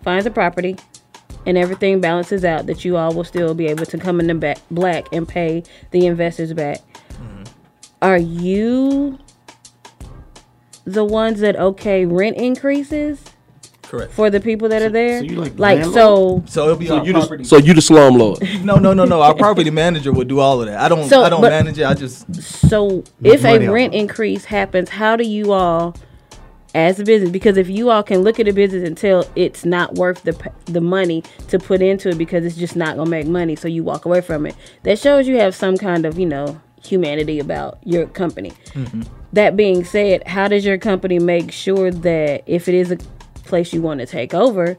finds a property and everything balances out that you all will still be able to come in the back black and pay the investors back. Mm-hmm. Are you the ones that okay rent increases Correct. for the people that are there? so you like the like so So it'll be So our you the- property. so you the slumlord. [LAUGHS] no, no, no, no. Our [LAUGHS] property manager would do all of that. I don't. So, I don't but- manage it. I just. So if a off rent increase happens, how do you all, as a business, because if you all can look at a business and tell it's not worth the the money to put into it because it's just not gonna make money, so you walk away from it. That shows you have some kind of you know humanity about your company. Mm-hmm. That being said, how does your company make sure that if it is a place you want to take over,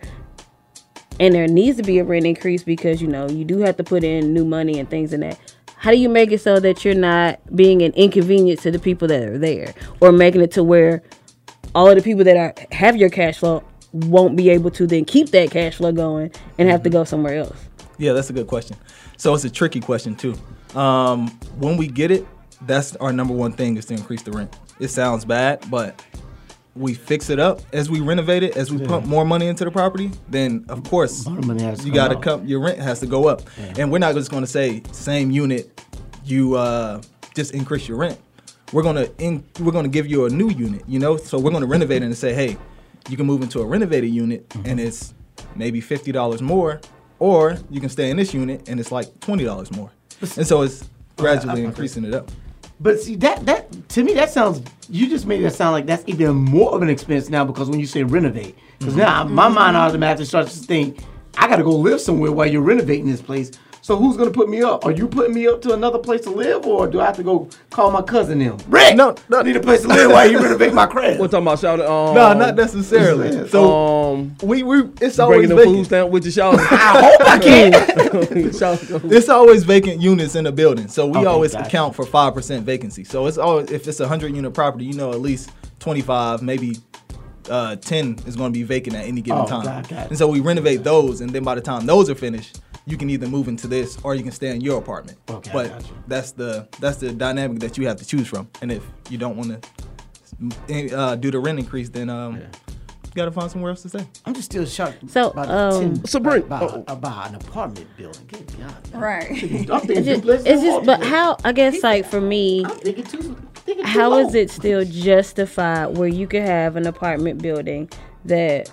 and there needs to be a rent increase because you know you do have to put in new money and things in that. How do you make it so that you're not being an inconvenience to the people that are there, or making it to where all of the people that are have your cash flow won't be able to then keep that cash flow going and have to go somewhere else? Yeah, that's a good question. So it's a tricky question too. Um, when we get it, that's our number one thing is to increase the rent. It sounds bad, but we fix it up as we renovate it, as we Yeah. pump more money into the property. Then of course money has to you got to come. Your rent has to go up, and we're not just going to say same unit. You uh, just increase your rent. We're gonna in, we're gonna give you a new unit. You know, so we're gonna renovate it and say, hey, you can move into a renovated unit, Mm-hmm. and it's maybe fifty dollars more, or you can stay in this unit and it's like twenty dollars more. And so it's gradually increasing it up. But see that that to me that sounds you just made that sound like that's even more of an expense now because when you say renovate, because now my mind automatically starts to think I got to go live somewhere while you're renovating this place. So who's gonna put me up? Are you putting me up to another place to live, or do I have to go call my cousin him? Rick, no, no. I need a place to live while you renovate my crib. What talking about shout Um, no, not necessarily. So um, we we it's always bringing the food vacant. stamp with you, shout. [LAUGHS] I hope I can. [LAUGHS] It's always vacant units in the building, so we Okay, always gotcha. account for five percent vacancy. So it's always if it's a hundred unit property, you know at least twenty five, maybe uh, ten is going to be vacant at any given Oh, time. got- got it. And so we renovate those, and then by the time those are finished, you can either move into this or you can stay in your apartment. Okay, but gotcha. that's the that's the dynamic that you have to choose from. And if you don't want to uh, do the rent increase, then um, you got to find somewhere else to stay. I'm just still shocked. So, about um, ten, So, Brent, about, oh. about an apartment building. Good God. Right. [LAUGHS] It's just, it's just but how I guess like for me, Thinking too- how low. is it still justified where you could have an apartment building that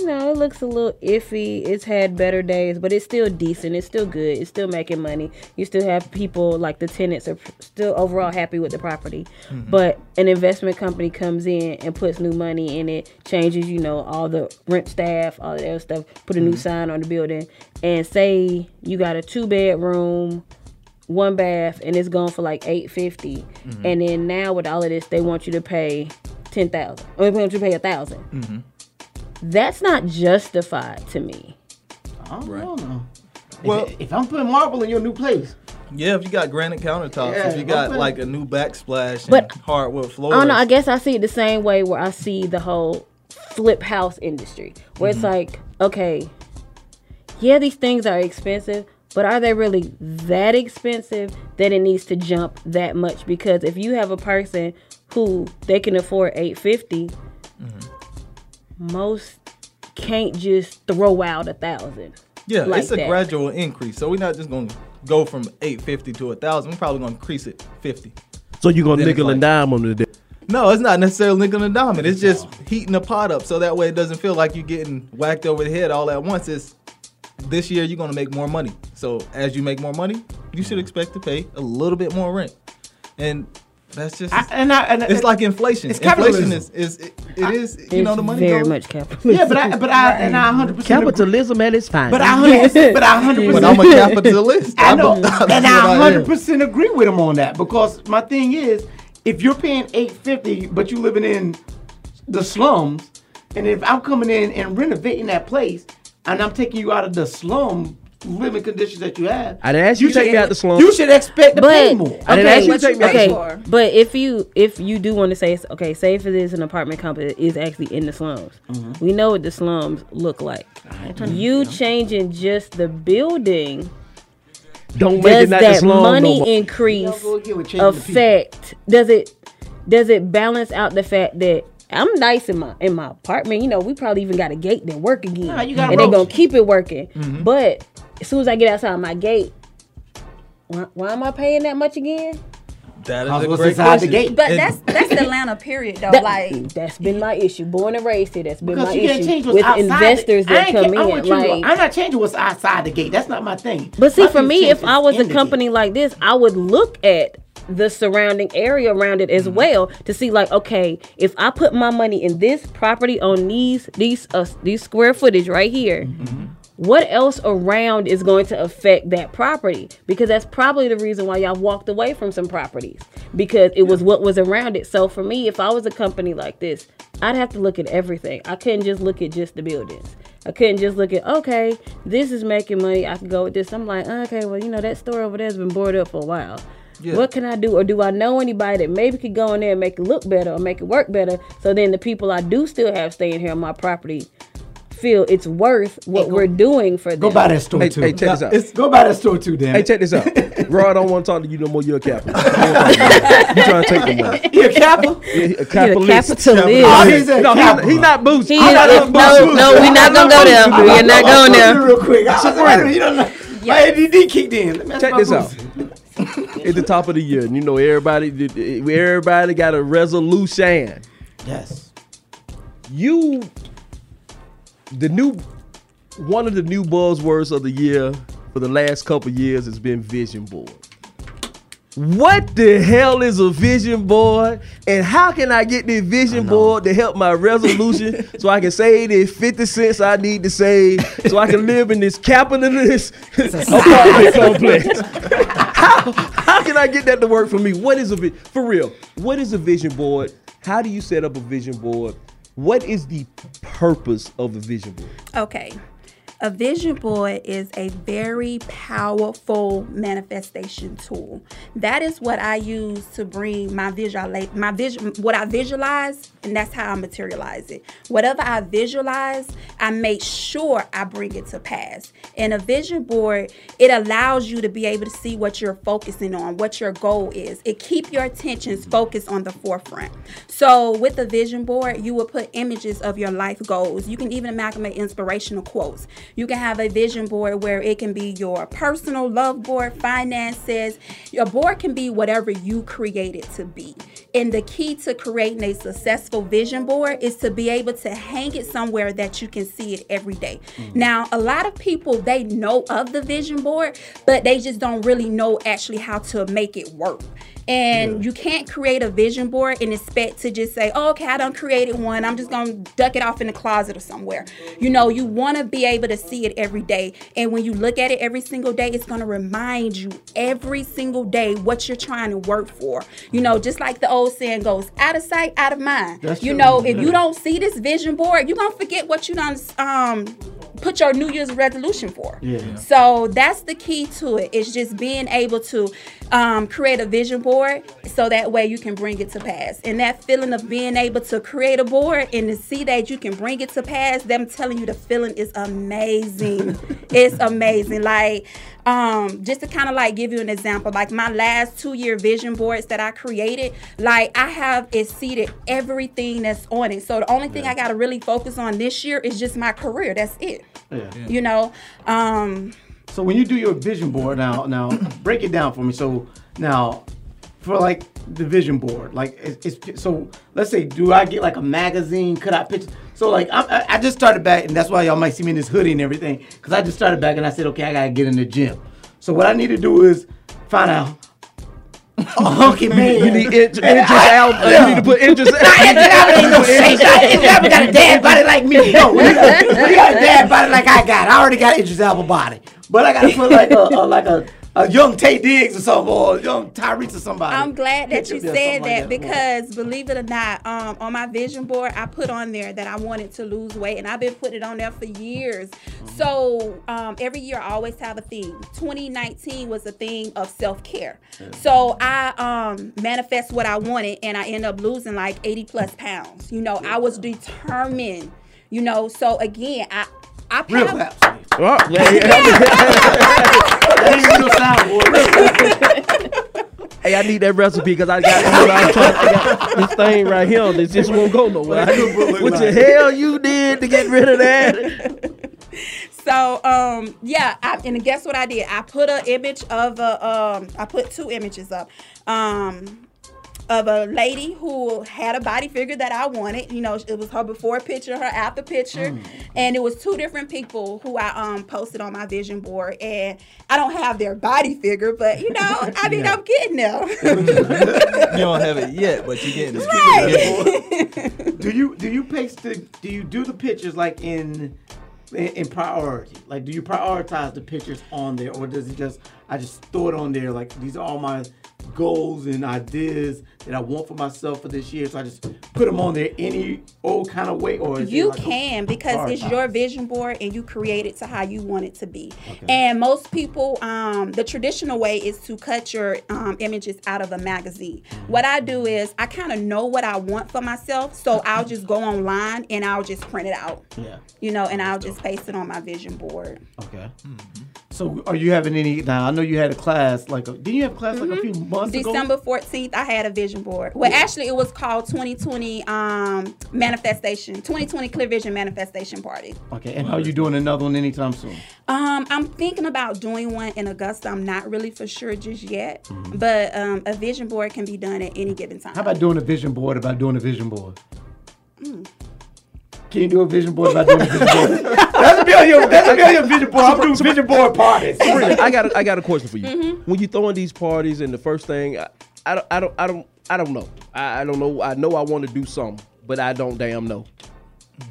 you know it looks a little iffy. It's had better days but it's still decent. It's still good. It's still making money. You still have people like the tenants are still overall happy with the property. Mm-hmm. But an investment company comes in and puts new money in it changes you know all the rent staff all that other stuff put a new mm-hmm. sign on the building and say you got a two bedroom one bath and it's going for like 850 mm-hmm. and then now with all of this they want you to pay 10000 or they want you to pay a 1000 that's not justified to me I don't know. Well- if, if I'm putting marble in your new place, Yeah, if you got granite countertops, Yeah, if you got okay. like a new backsplash and But- hardwood floors. i don't know i guess i see it the same way where i see the whole flip house industry where it's mm-hmm. like okay yeah these things are expensive but are they really that expensive that it needs to jump that much because if you have a person who they can afford 850 mm-hmm. Most can't just throw out a thousand Yeah, like it's a that. gradual increase. So we're not just going to go from 850 to a 1000 We're probably going to increase it 50. So you're gonna Then it's nickel and dime on the day. No, it's not necessarily nickel and diamond. It's just heating the pot up so that way it doesn't feel like you're getting whacked over the head all at once. It's this year you're going to make more money. So as you make more money, you should expect to pay a little bit more rent. And that's just I, and I, and it's like inflation. it's inflation capitalism. is, is it is. You It's know, the money very goes. much capitalism. Yeah, but I but I and I 100 percent Capitalism at its finest. But I 100 but I 100 But I'm a capitalist. I I'm know, a- that's and I I am. 100 percent agree with him on that because my thing is, if you're paying 850, but you living in the slums, and if I'm coming in and renovating that place, and I'm taking you out of the slum living conditions that you have, I didn't ask you to take me out the slum. You should expect to pay But more. I didn't ask you to take me out the okay, slum. but if you if you do want to say okay, say if it is an apartment complex that is actually in the slums, Mm-hmm. we know what the slums look like. You changing just the building Don't make does it not the that slum money no more. increase again with changing the people. affect? Does it does it balance out the fact that I'm nice in my in my apartment. You know, we probably even got a gate that work again, Nah, you got and they're gonna keep it working. Mm-hmm. But as soon as I get outside my gate, why, why am I paying that much again? That is a great inside the question. gate? But And- that's that's Atlanta period though. That, like that's been my issue. Born and raised here, that's been my you issue change what's with outside. investors the, I that ain't come ca- I want in. you to- Like, I'm not changing what's outside the gate. That's not my thing. But see, My for me, if I was a company gate. like this, I would look at the surrounding area around it as Mm-hmm. well to see, like, okay, if I put my money in this property on these these uh, these square footage right here, Mm-hmm. What else around is going to affect that property? Because that's probably the reason why y'all walked away from some properties because it was what was around it. So for me, if I was a company like this, I'd have to look at everything. I couldn't just look at just the buildings. I couldn't just look at okay, this is making money. I can go with this. I'm like, okay, well, you know that store over there has been boarded up for a while. Yeah. What can I do, or do I know anybody that maybe could go in there and make it look better or make it work better? So then the people I do still have staying here on my property feel it's worth what we're doing for them. Go buy that store Hey, too. hey, check this out. It's- go buy that store too, damn. Hey, check this out. [LAUGHS] Bro, I don't want to talk to you no more. You're a capitalist. [LAUGHS] you trying to take the money. You a capper? Yeah, a He's a capitalist. capitalist. Oh, he's a No, capper. he, he not boost. He I'm not if- no, boost. no, we're not gonna go there. We're not going there. Real quick. I, I, I, you don't know. My ADD kicked in. Let me ask Check this out. At the top of the year, and you know everybody, everybody got a resolution. Yes. You, the new, one of the new buzzwords of the year for the last couple years has been vision board. What the hell is a vision board? And how can I get this vision board to help my resolution [LAUGHS] so I can save the 50 cents I need to save so I can live in this capitalist apartment complex? How, how can I get that to work for me? What is a vi- for real? What is a vision board? How do you set up a vision board? What is the purpose of a vision board? Okay. A vision board is a very powerful manifestation tool. That is what I use to bring my visual my vision what I visualize and that's how I materialize it. Whatever I visualize, I make sure I bring it to pass. And a vision board, it allows you to be able to see what you're focusing on, what your goal is. It keep your attentions focused on the forefront. So with a vision board, you will put images of your life goals. You can even amalgamate inspirational quotes. You can have a vision board where it can be your personal love board, finances. Your board can be whatever you create it to be. And the key to creating a successful vision board is to be able to hang it somewhere that you can see it every day. Mm. Now, a lot of people they know of the vision board, but they just don't really know actually how to make it work. And you can't create a vision board and expect to just say, oh, okay, I done created one. I'm just going to duck it off in the closet or somewhere. You know, you want to be able to see it every day. And when you look at it every single day, it's going to remind you every single day what you're trying to work for. You know, just like the old saying goes, out of sight, out of mind. That's you true. know, if you don't see this vision board, you're going to forget what you done um, put your New Year's resolution for. Yeah. So that's the key to it. It's just being able to um, create a vision board so that way you can bring it to pass. And that feeling of being able to create a board and to see that you can bring it to pass, them telling you the feeling is amazing. It's amazing. Like, um, just to kind of like give you an example, like my last two year vision boards that I created, like I have exceeded everything that's on it. So the only thing I got to really focus on this year is just my career. That's it. Yeah. You know, um, So when you do your vision board now, now break it down for me. So now, for like the vision board, like it's, it's so let's say, do I get like a magazine? Could I pitch? So like I'm, I, I just started back, and that's why y'all might see me in this hoodie and everything, because I just started back, and I said, okay, I gotta get in the gym. So what I need to do is find out [LAUGHS] hunky man. You need [LAUGHS] Idris Elba. You need to put Idris Nah, Idris Elba ain't no. Nah, Idris Elba got a dad body like me. No, we got, we got a dad body like I got. I already got Idris Elba body, but I gotta put like a, a like a, a young Tay Diggs or something, or young Tyrese or somebody. I'm glad that you said something like that because believe it or not, um, on my vision board, I put on there that I wanted to lose weight, and I've been putting it on there for years. So um, every year I always have a theme. 2019 was a theme of self care. So I um, manifest what I wanted, and I end up losing like 80 plus pounds. You know, I was determined. You know, so again, I I Real have- claps. Oh, yeah, yeah. That ain't real soundboard. Hey, I need that recipe because I got, I'm I got this thing right here. This just won't go nowhere. What the hell you did to get rid of that? [LAUGHS] So um yeah, I, and guess what I did? I put an image of a um I put two images up. Um of a lady who had a body figure that I wanted. You know, it was her before picture, her after picture, and it was two different people who I um posted on my vision board. And I don't have their body figure, but you know, [LAUGHS] I mean, I'm getting there. [LAUGHS] You don't have it yet, but you're getting it. [LAUGHS] Right. do you do you paste the do you do the pictures like in, in in priority? Like do you prioritize the pictures on there or does it just I just throw it on there like these are all my goals and ideas that I want for myself for this year so I just put them on there any old kind of way or You like a can because it's your vision board and you create it to how you want it to be. And most people, um, the traditional way is to cut your um, images out of a magazine. Mm-hmm. What I do is I kind of know what I want for myself, so I'll just go online and I'll just print it out. Yeah. You know, and I'll just paste it on my vision board. Okay. So are you having any now I know you had a class like a, didn't you have a class like a few months ago? December 14th, I had a vision board. Well, actually, it was called 2020 um, Manifestation, 2020 Clear Vision Manifestation Party. Okay, and are you doing another one anytime soon? Um, I'm thinking about doing one in Augusta. I'm not really for sure just yet, Mm-hmm. but um, a vision board can be done at any given time. How about doing a vision board about doing a vision board? Can you do a vision board about doing a vision board? [LAUGHS] that's a be on your that's a be on your vision board. I'm doing vision board parties. I got a, I got a question for you. Mm-hmm. When you throwing these parties and the first thing, I, I don't I don't I don't I don't know. I, I don't know. I know I want to do something, but I don't damn know.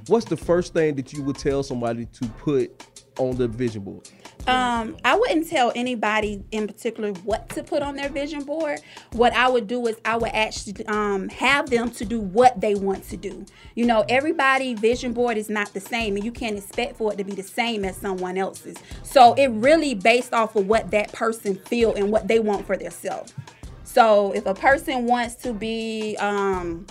What's the first thing that you would tell somebody to put on the vision board? Um, I wouldn't tell anybody in particular what to put on their vision board. What I would do is I would actually um, have them to do what they want to do. You know, everybody vision board is not the same, and you can't expect for it to be the same as someone else's. So it really based off of what that person feel and what they want for themselves. So if a person wants to be um,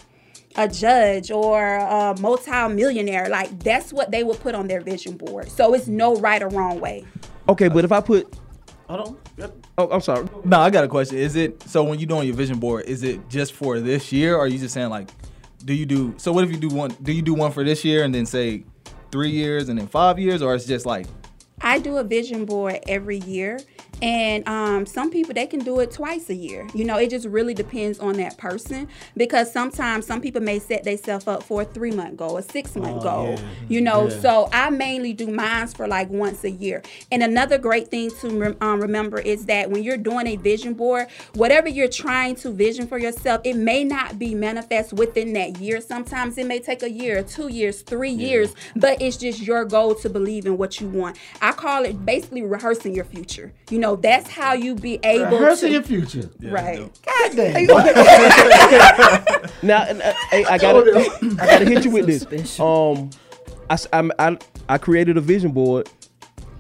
a judge or a multi-millionaire, like that's what they would put on their vision board. So it's no right or wrong way. Okay, but if I put, Hold on. oh, I'm sorry. No, I got a question. Is it so when you're doing your vision board? Is it just for this year, or are you just saying like, do you do? So what if you do one? Do you do one for this year and then say three years and then five years, or it's just like I do a vision board every year, and um, some people they can do it twice a year. You know, it just really depends on that person because sometimes some people may set themselves up for a three month goal, a six month goal. You know, so I mainly do mines for like once a year. And another great thing to rem- um, remember is that when you're doing a vision board, whatever you're trying to vision for yourself, it may not be manifest within that year. Sometimes it may take a year, two years, three years, but it's just your goal to believe in what you want. I call it basically rehearsing your future. You know, that's how you be able Rehearsing to. your future. Right. God damn. [LAUGHS] Now, and, uh, hey, I gotta, I gotta hit you with this. Um, I, s- I'm- I, I created a vision board,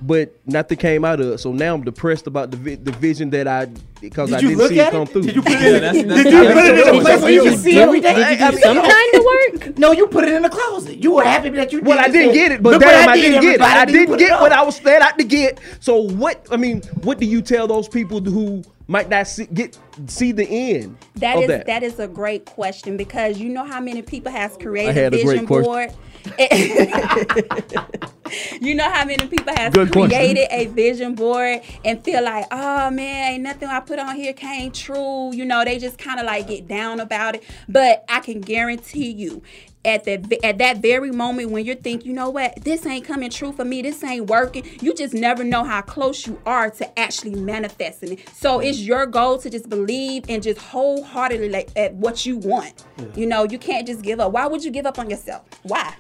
but nothing came out of it. So now I'm depressed about the vi- the vision that I because I Did you didn't look see it at come it? through. Did you put it Yeah, in? that's- Did that's- you that's put it in a so- place where you so- can see every day? I mean, Some kind of work. No, you put it in the closet. You were happy that you. Well, did I didn't it. get it, but Look what damn, I didn't get it. everybody. I Then you didn't put it get what up. I was set out to get. So what? I mean, what do you tell those people who might not see, get see the end That of is that? that is a great question because you know how many people has created had a great vision question. [LAUGHS] you know how many people have Good question. created a vision board and feel like, oh man, ain't nothing I put on here came true. You know, they just kind of like get down about it. But I can guarantee you, at the at that very moment when you think, you know what, this ain't coming true for me, this ain't working, you just never know how close you are to actually manifesting it. So it's your goal to just believe and just wholeheartedly like, at what you want. You know, you can't just give up. Why would you give up on yourself? Why?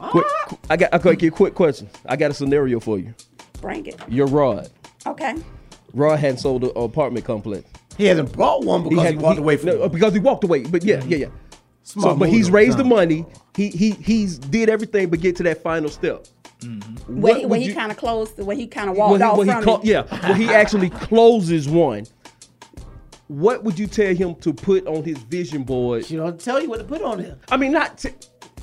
Quick, ah. I got. I got get quick question. I got a scenario for you. Bring it. You're Rod. Okay. Rod hadn't sold an apartment complex. He hasn't bought one because he, had- walked away from no, it. Uh, because he walked away. But yeah, mm-hmm. yeah, yeah. So, but he's though, raised the money. He he he's did everything but get to that final step. Where, What he- would where he you- kind of closed, where he kind of Well, walked he, off well, he from clo- it. yeah, well, he actually closes one. What would you tell him to put on his vision board? You know, tell you what to put on there. I mean, not t-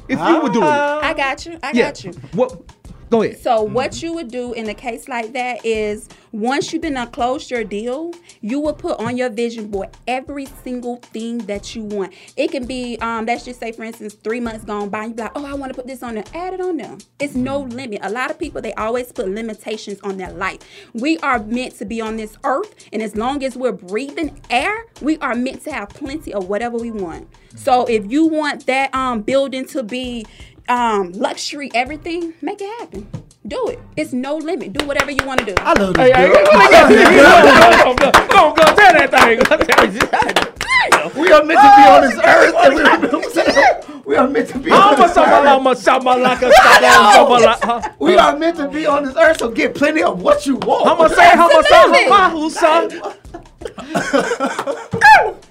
if you were doing it. I got you. I yeah. got you. What? Go ahead. So what you would do in a case like that is once you've been done closed your deal, you will put on your vision board every single thing that you want. It can be, um, let's just say for instance, three months gone by, and you be like, oh, I want to put this on there. Add it on there. It's no limit. A lot of people they always put limitations on their life. We are meant to be on this earth, and as long as we're breathing air, we are meant to have plenty of whatever we want. So if you want that um building to be um luxury everything, make it happen. Do it. It's no limit. Do whatever you want to do. I love this Hey, hey, girl. hey, I love this. Come on, come on, come on, tell that thing. [LAUGHS] We are meant to be on this earth, and we are, we are meant to be on I'ma this samba earth. lama samba laka samba samba la- We are meant to be on this earth, so get plenty of what you want. I'ma say I'ma say [LAUGHS]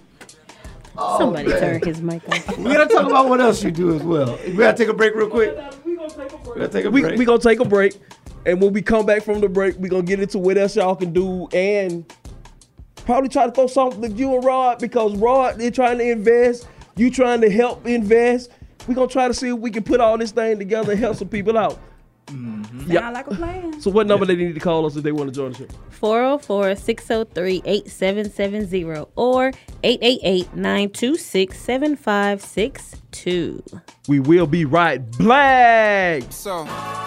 Mahu son. Somebody turn his mic off. We gotta talk about what else you do as well. We gotta take a break real quick. We gotta take a We break. we gonna take a break, and when we come back from the break, we gonna get into what else y'all can do, and probably try to throw something to you and Rod because Rod they're trying to invest, you trying to help invest. We gonna try to see if we can put all this thing together and help some people out. Sound like a plan. So what number they need to call us if they want to join the show? 404-603-8770 or 888-926-7562. We will be right back. So,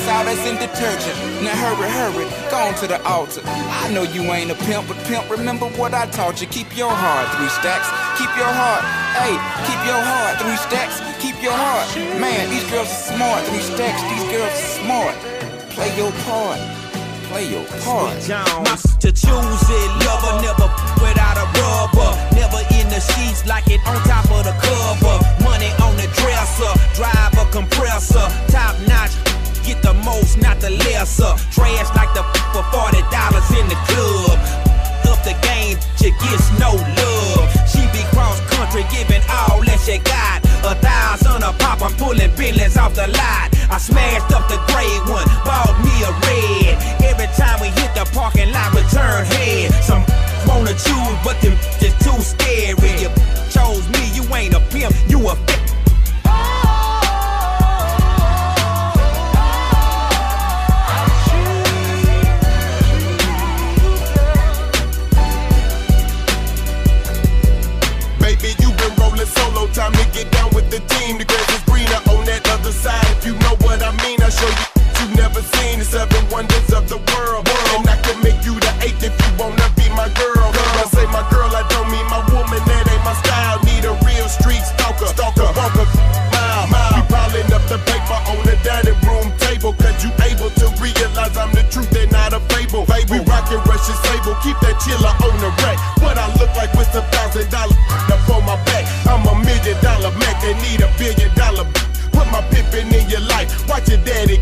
ass out as in detergent. Now hurry, hurry, go on to the altar. I know you ain't a pimp, but pimp, remember what I taught you. Keep your heart, three stacks. Keep your heart, hey, keep your heart, three stacks. Keep your heart. Man, these girls are smart, three stacks. These girls are smart. Play your part. Play your part. Jones. To choose it, lover, never without a rubber. Never in the sheets like it on top of the cover. Money on the dresser, drive a compressor. Top notch, get the most, not the lesser. Trash like the f- for $40 in the club. Up the game, she gets no love. She be cross country, giving all that she got. A thousand a pop, I'm pulling billions off the lot. I smashed up the gray one, bought me a red. Every time we hit the parking lot, return head. Some wanna choose, but them just too scary. You chose me, you ain't a pimp, you a f- solo, time to get down with the team. The grass is greener on that other side. If you know what I mean, I show you you've never seen the seven wonders of the world. And I can make you the eighth if you wanna be my girl. When I say my girl, I don't mean my woman, that ain't my style. Need a real street stalker, stalker, walker, mile, piling up the paper on the dining room table, cause you able to realize I'm the truth and not a fable. We rockin' Russian sable, keep that chiller on the rack. What I look like with a thousand dollar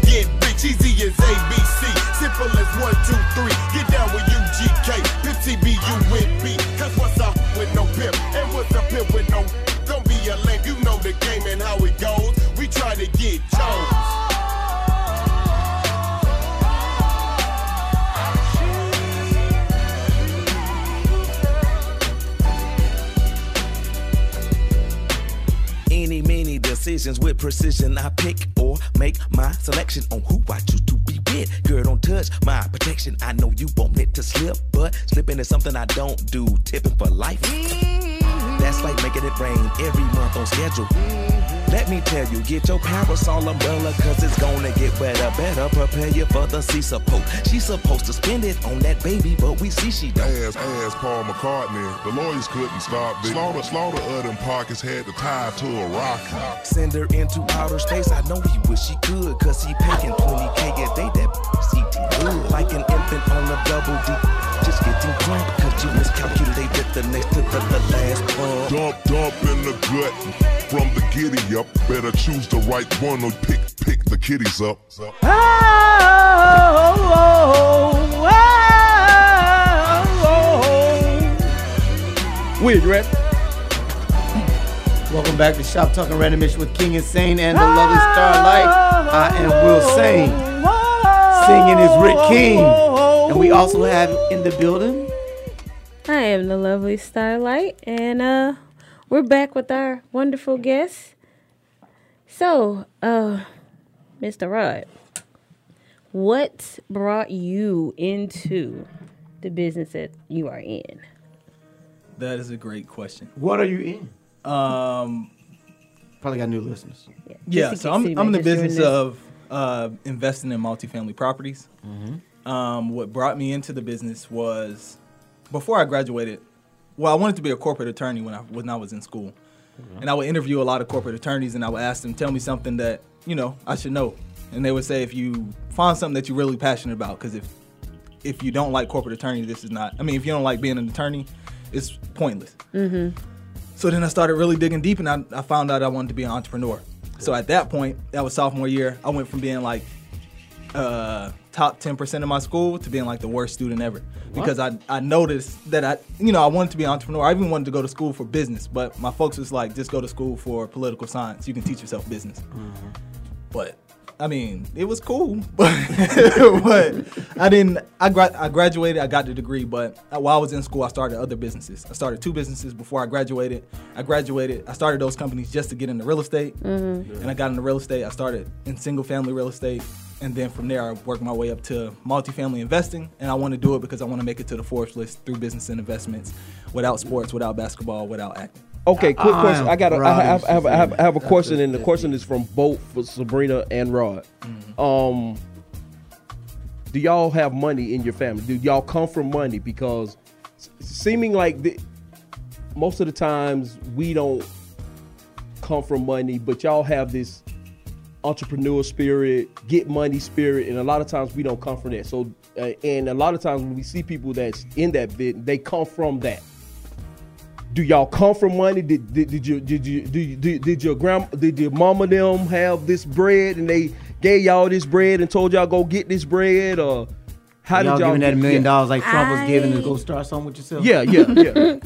Get bitch. Easy as ABC. Simple as one, two, three. Get down with UGK. Pimp T-B-U-N-B. Cause what's up with no pimp? And what's a pimp with no... Don't be a lame. You know the game and how it goes. We try to get chose. Decisions with precision. I pick or make my selection on who I choose to be with. Girl, don't touch my protection. I know you want it to slip, but slipping is something I don't do. Tipping for life. That's like making it rain every month on schedule. Let me tell you, get your parasol umbrella, cause it's gonna get wetter. Better prepare you for the sea support. She's supposed to spend it on that baby, but we see she don't. Ass, ass Paul McCartney. The lawyers couldn't stop this. Slaughter, slaughter of them pockets had to tie to a rock. Send her into outer space. I know he wish he could, cause he paying 20k a day. That CT good. Like an infant on a double D. Just getting drunk, cause you miscalculated the next to the, the last pump. Dump, dump in the gut from the giddy up. Better choose the right one or pick, pick the kitties up. Weird, right? Welcome back to Shop Talking Randomish with King Insane and the lovely Starlight. I am Will Sane. Singing is Rick King. And we also have in the building. I am the lovely Starlight, and uh, we're back with our wonderful guest. So, uh, Mr. Rod, what brought you into the business that you are in? That is a great question. What are you in? Um, Probably got new listeners. yeah, Just so I'm, I'm in the might just join business of uh, investing in multifamily properties. Mm-hmm. Um, what brought me into the business was before I graduated. Well, I wanted to be a corporate attorney when I when I was in school, and I would interview a lot of corporate attorneys, and I would ask them, "Tell me something that you know I should know," and they would say, "If you find something that you're really passionate about, because if if you don't like corporate attorney, this is not. I mean, if you don't like being an attorney, it's pointless." Mm-hmm. So then I started really digging deep, and I, I found out I wanted to be an entrepreneur. So at that point, that was sophomore year, I went from being like uh, top ten percent of my school to being like the worst student ever because I I noticed that I you know I wanted to be an entrepreneur. I even wanted to go to school for business, but my folks was like, just go to school for political science. You can teach yourself business. But I mean, it was cool, [LAUGHS] but, but I didn't. I, gra- I graduated. I got the degree, but while I was in school, I started other businesses. I started two businesses before I graduated. I graduated. I started those companies just to get into real estate, Mhm. and I got into real estate. I started in single family real estate, and then from there, I worked my way up to multifamily investing. And I want to do it because I want to make it to the Forbes list through business and investments, without sports, without basketball, without acting. Okay, quick I question. I got. I have, I have, I have, I have a question, and the question is from both for Sabrina and Rod. Um, do y'all have money in your family? Do y'all come from money? Because seeming like the, most of the times we don't come from money, but y'all have this entrepreneur spirit, get money spirit, and a lot of times we don't come from that. So, uh, and a lot of times when we see people that's in that bit, they come from that. Do y'all come from money? Did did, did you did you did, did, did your grand did your mama them have this bread and they gave y'all this bread and told y'all go get this bread or how y'all did y'all giving that a million yeah. dollars like Trump was giving to go start something with yourself? Yeah, yeah, [LAUGHS] yeah.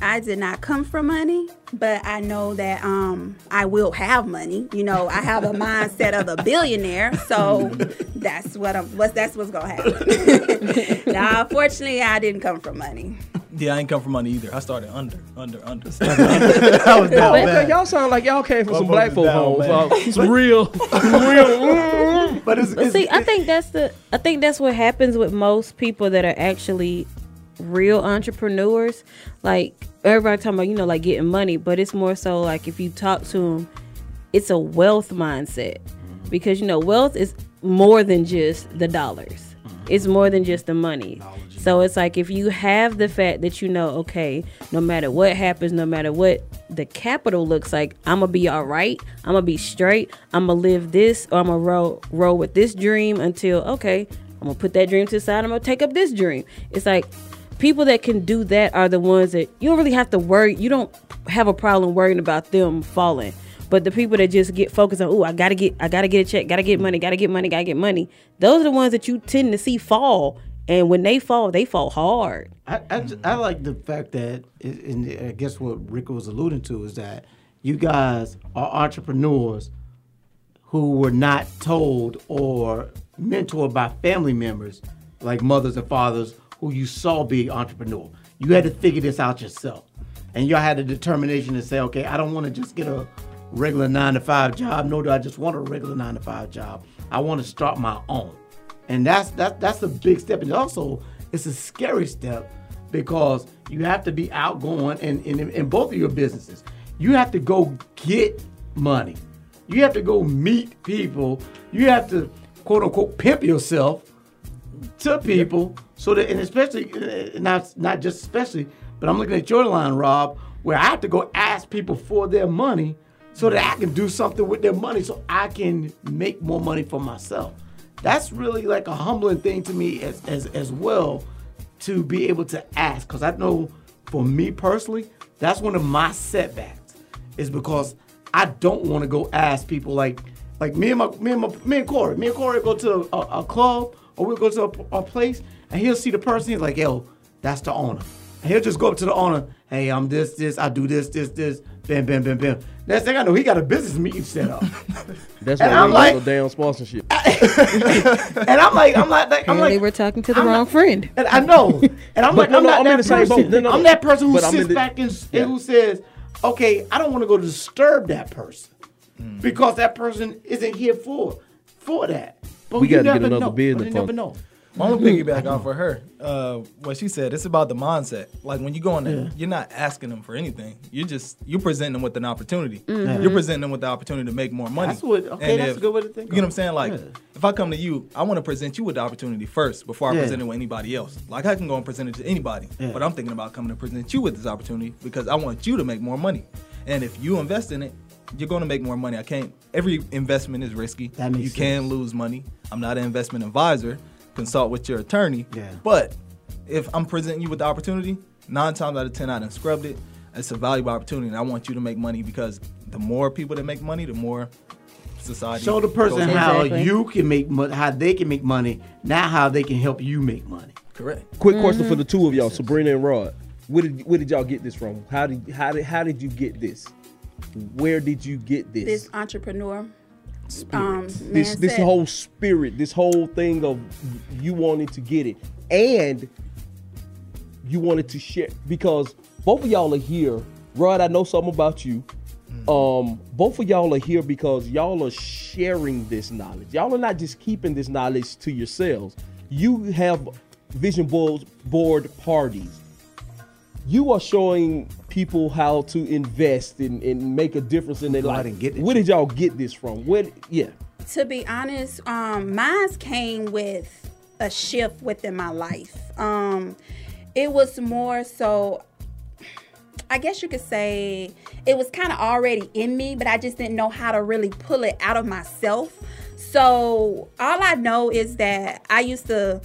I did not come from money, but I know that um, I will have money. You know, I have a mindset of a billionaire, so [LAUGHS] that's what I'm. What's that's what's gonna happen. [LAUGHS] now, fortunately, I didn't come from money. Yeah, I ain't come from money either. I started under, under, under. [LAUGHS] that was But- but y'all sound like y'all came from some black folk homes. uh, some real, [LAUGHS] real. but it's, But see, I think that's the I think that's what happens with most people that are actually real entrepreneurs. Like everybody talking about, you know, like getting money, but it's more so like if you talk to them, it's a wealth mindset because you know wealth is more than just the dollars. It's more than just the money. So it's like if you have the fact that you know, okay, no matter what happens, no matter what the capital looks like, I'm gonna be all right. I'm gonna be straight. I'm gonna live this, or I'm gonna roll roll with this dream until okay, I'm gonna put that dream to the side. I'm gonna take up this dream. It's like people that can do that are the ones that you don't really have to worry. You don't have a problem worrying about them falling. But the people that just get focused on, oh, I gotta get, I gotta get a check, gotta get money, gotta get money, gotta get money. Those are the ones that you tend to see fall. And when they fall, they fall hard. I, I, I like the fact that, and I guess what Rick was alluding to is that you guys are entrepreneurs who were not told or mentored by family members, like mothers and fathers, who you saw be entrepreneur. You had to figure this out yourself, and y'all had the determination to say, okay, I don't want to just get a regular nine to five job, nor do I just want a regular nine to five job. I want to start my own, and that's that that's a big step. And also, it's a scary step because you have to be outgoing and in, in, in both of your businesses. You have to go get money. You have to go meet people. You have to quote unquote pimp yourself to people so that and especially uh, not not just especially but i'm looking at your line rob where i have to go ask people for their money so that i can do something with their money so i can make more money for myself that's really like a humbling thing to me as as, as well to be able to ask because i know for me personally that's one of my setbacks is because i don't want to go ask people like like me and my me and my me and Corey, me and Corey go to a, a club or we'll go to a, a place and he'll see the person. He's like, "Yo, that's the owner." And he'll just go up to the owner. Hey, I'm this, this. I do this, this, this. Bam, bam, bam, bam. Next thing I know, he got a business meeting set up. [LAUGHS] That's And why I'm we like- like, damn sponsorship. [LAUGHS] and I'm like, I'm like, I'm like, we're talking to the wrong friend. and I know. And I'm But like, no, I'm no, not I'm that the same person. boat. No, no, I'm that person who But sits the- back and, and who says, okay, I don't want to go disturb that person Mm. because that person isn't here for for that. But We gotta get another know. business But you never know. I want to piggyback off of her. Uh, what she said, it's about the mindset. Like when you go in there, you're not asking them for anything. You're just you presenting them with an opportunity. Mhm. You're presenting them with the opportunity to make more money. That's what- okay, And that's if- a good way to think You know what I'm saying? Like Yeah. if I come to you, I want to present you with the opportunity first before I Yeah. present it with anybody else. Like I can go and present it to anybody, Yeah. but I'm thinking about coming to present you with this opportunity because I want you to make more money. And if you invest in it, you're going to make more money. I can't. Every investment is risky. That makes you can lose money. I'm not an investment advisor. Consult with your attorney. Yeah. But if I'm presenting you with the opportunity, nine times out of ten, I done scrubbed it. It's a valuable opportunity, and I want you to make money because the more people that make money, the more society. Show the person goes- how you can make money, how they can make money, not how they can help you make money. Correct. Quick question for mm-hmm. the two of y'all, Sabrina and Rod. Where did where did y'all get this from? How did how did how did you get this? Where did you get this? This entrepreneur. Um, this this said- whole spirit, this whole thing of you wanting to get it, and you wanted to share because both of y'all are here. Rod, I know something about you. Um, both of y'all are here because y'all are sharing this knowledge. Y'all are not just keeping this knowledge to yourselves. You have vision board board parties. You are showing people how to invest and, and make a difference in their life. Where did y'all get this from? Where yeah. To be honest, um, mine came with a shift within my life. Um, it was more so, I guess you could say, it was kind of already in me, but I just didn't know how to really pull it out of myself. So all I know is that I used to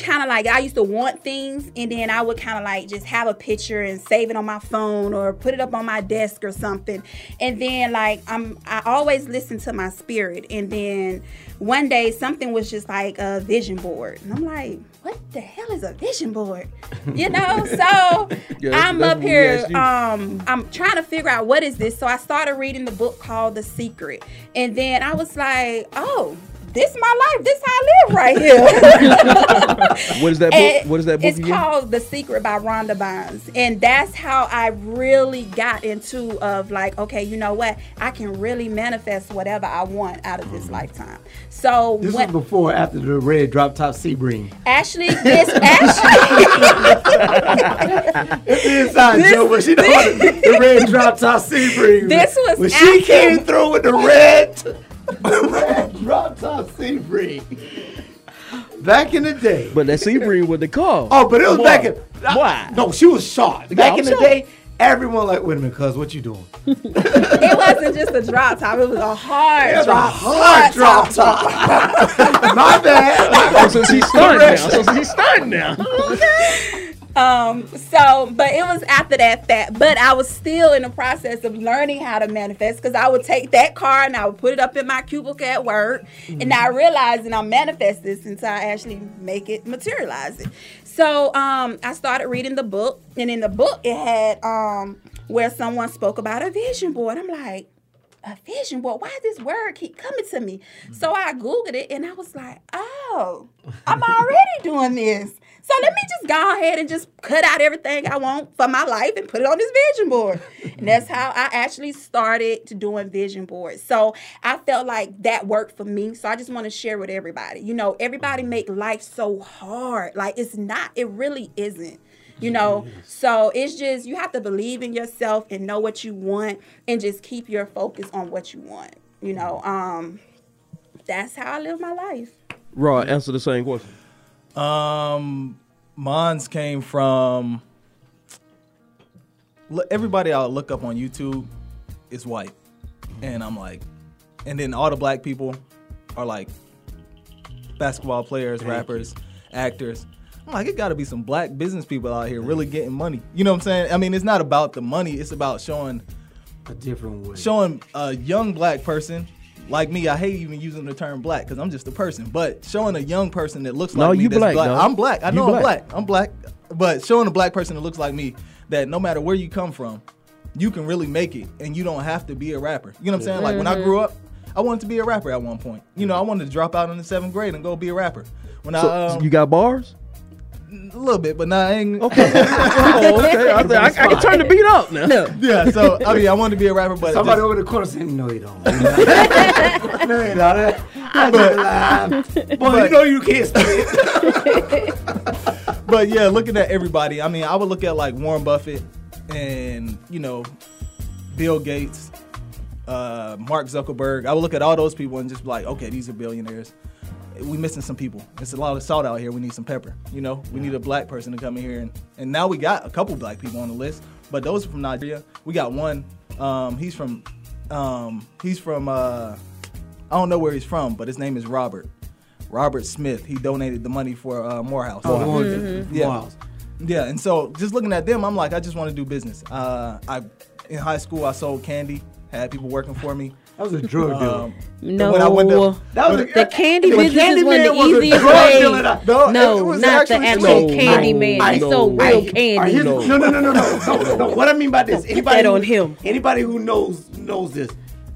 kind of like I used to want things and then I would kind of like just have a picture and save it on my phone or put it up on my desk or something. And then like I'm I always listen to my spirit and then one day something was just like a vision board. And I'm like, what the hell is a vision board? [LAUGHS] You know? So Yeah, I'm up here um I'm trying to figure out what is this. So I started reading the book called The Secret. And then I was like, oh, this is my life. This how I live right here. [LAUGHS] What is that book? And What is that book It's again? called The Secret by Rhonda Byrnes. And that's how I really got into of like, okay, you know what? I can really manifest whatever I want out of this mm-hmm. lifetime. So This when was before after the red drop top Sebring. Ashley, this Ashley It's the inside This- joke, but she know the, the red drop top Sebring. [LAUGHS] This was when she came through with the red, the red drop top Sebring. Back in the day. But that Sebring with the car. Oh, but it was Boy. back in. Why? No, she was short. Yeah, Back I'm in the short. day, everyone like, wait a minute, cuz, what you doing? [LAUGHS] it wasn't just a drop top, it was a hard It was a drop. hard drop top. [LAUGHS] My bad. Oh, so she's stunned now. So she's stunned now. Um, so, but it was after that fact. But I was still in the process of learning how to manifest because I would take that card and I would put it up in my cubicle at work, and I realized that I'm manifest this until I actually make it materialize it. So, um, I started reading the book, and in the book it had um where someone spoke about a vision board. I'm like, a vision board. Why does this word keep coming to me? So I Googled it and I was like, oh, I'm [LAUGHS] already doing this. So let me just go ahead and just cut out everything I want for my life and put it on this vision board. and that's how I actually started to doing vision boards. So I felt like that worked for me. So I just want to share with everybody. You know, everybody make life so hard. Like it's not, it really isn't you know so it's just you have to believe in yourself and know what you want and just keep your focus on what you want you know um that's how i live my life Rod, answer the same question. Um, mine's came from everybody I look up on YouTube is white, and I'm like, and then all the black people are like basketball players, Thank rappers, actors. I'm like, it got to be some black business people out here really getting money. You know what I'm saying? I mean, it's not about the money; it's about showing a different way. showing a young black person like me. I hate even using the term black because I'm just a person. But showing a young person that looks like me you that's black, black. no. I'm black. I You know I'm black. black. I'm black. But showing a black person that looks like me that no matter where you come from, you can really make it, and you don't have to be a rapper. You know what I'm saying? Like when I Mm-hmm. grew up. I wanted to be a rapper at one point. You know, I wanted to drop out in the seventh grade and go be a rapper. When So, I um, you got bars? A little bit, but nah, I ain't. Okay. [LAUGHS] oh, okay. I, said, I, I can turn the beat up now. yeah, so I mean, I wanted to be a rapper, but Somebody just- over the corner saying, "No, you don't." [LAUGHS] no, you don't. That's just lying. You know you can't spit. [LAUGHS] but yeah, looking at everybody, I mean, I would look at like Warren Buffett and you know Bill Gates, uh, Mark Zuckerberg. I would look at all those people and just be like, okay, these are billionaires. We missing some people. It's a lot of salt out here. We need some pepper. You know, we need a black person to come in here and and now we got a couple black people on the list, but those are from Nigeria. We got one. Um, he's from um, he's from uh, I don't know where he's from, but his name is Robert. Robert Smith. He donated the money for uh, Morehouse. Oh, the one that- Yeah. Morehouse. Yeah, and so just looking at them, I'm like, I just want to do business. Uh, I in high school, I sold candy, had people working for me. That was a drug dealer. Um, no, when I went to- That was when- a- the candy the business candy is one of man the was a easiest ways. dealer No, it No, not the actually- actual No, candy I- man. I- He sold I- real I- candy. here's- No, no, no, no, [LAUGHS] no, no, no. What I mean by this, anybody that who- on him. Anybody who knows knows this.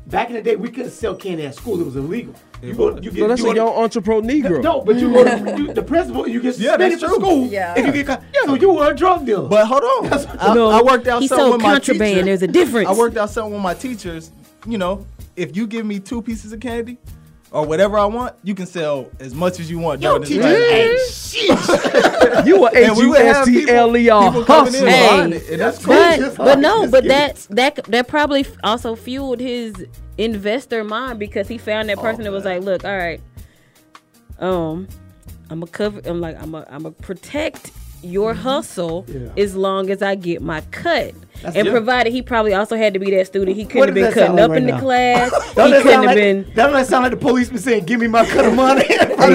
Back in the day, we couldn't sell candy at school; it was illegal. You go, you get, So that's you a young entrepreneur Negro. No, but you go to [LAUGHS] you, the principal, you get Yeah, suspended that's from school Yeah. if you get caught. So you were a drug dealer. But hold on, I, No, I worked out he something sold with my contraband. teacher. There's a difference. I worked out something with my teachers. You know, if you give me two pieces of candy or whatever I want, you can sell as much as you want Yo, during this teacher class. ain't shit. You were H And we U would have S T L E R people- people coming in hustler. Hey. buying it, and that's crazy. But but no, but that's that that probably also fueled his investor mind because he found that person that was like, look, all right, um, I'm gonna cover. I'm like, I'm gonna I'm gonna protect your hustle Yeah. as long as I get my cut. That's- and provided he probably also had to be that student. He couldn't have been cutting up like in right the class. Don't [LAUGHS] he couldn't have like, been. Doesn't that sound like the policeman saying, "Give me my cut of [LAUGHS] money"? [LAUGHS] No,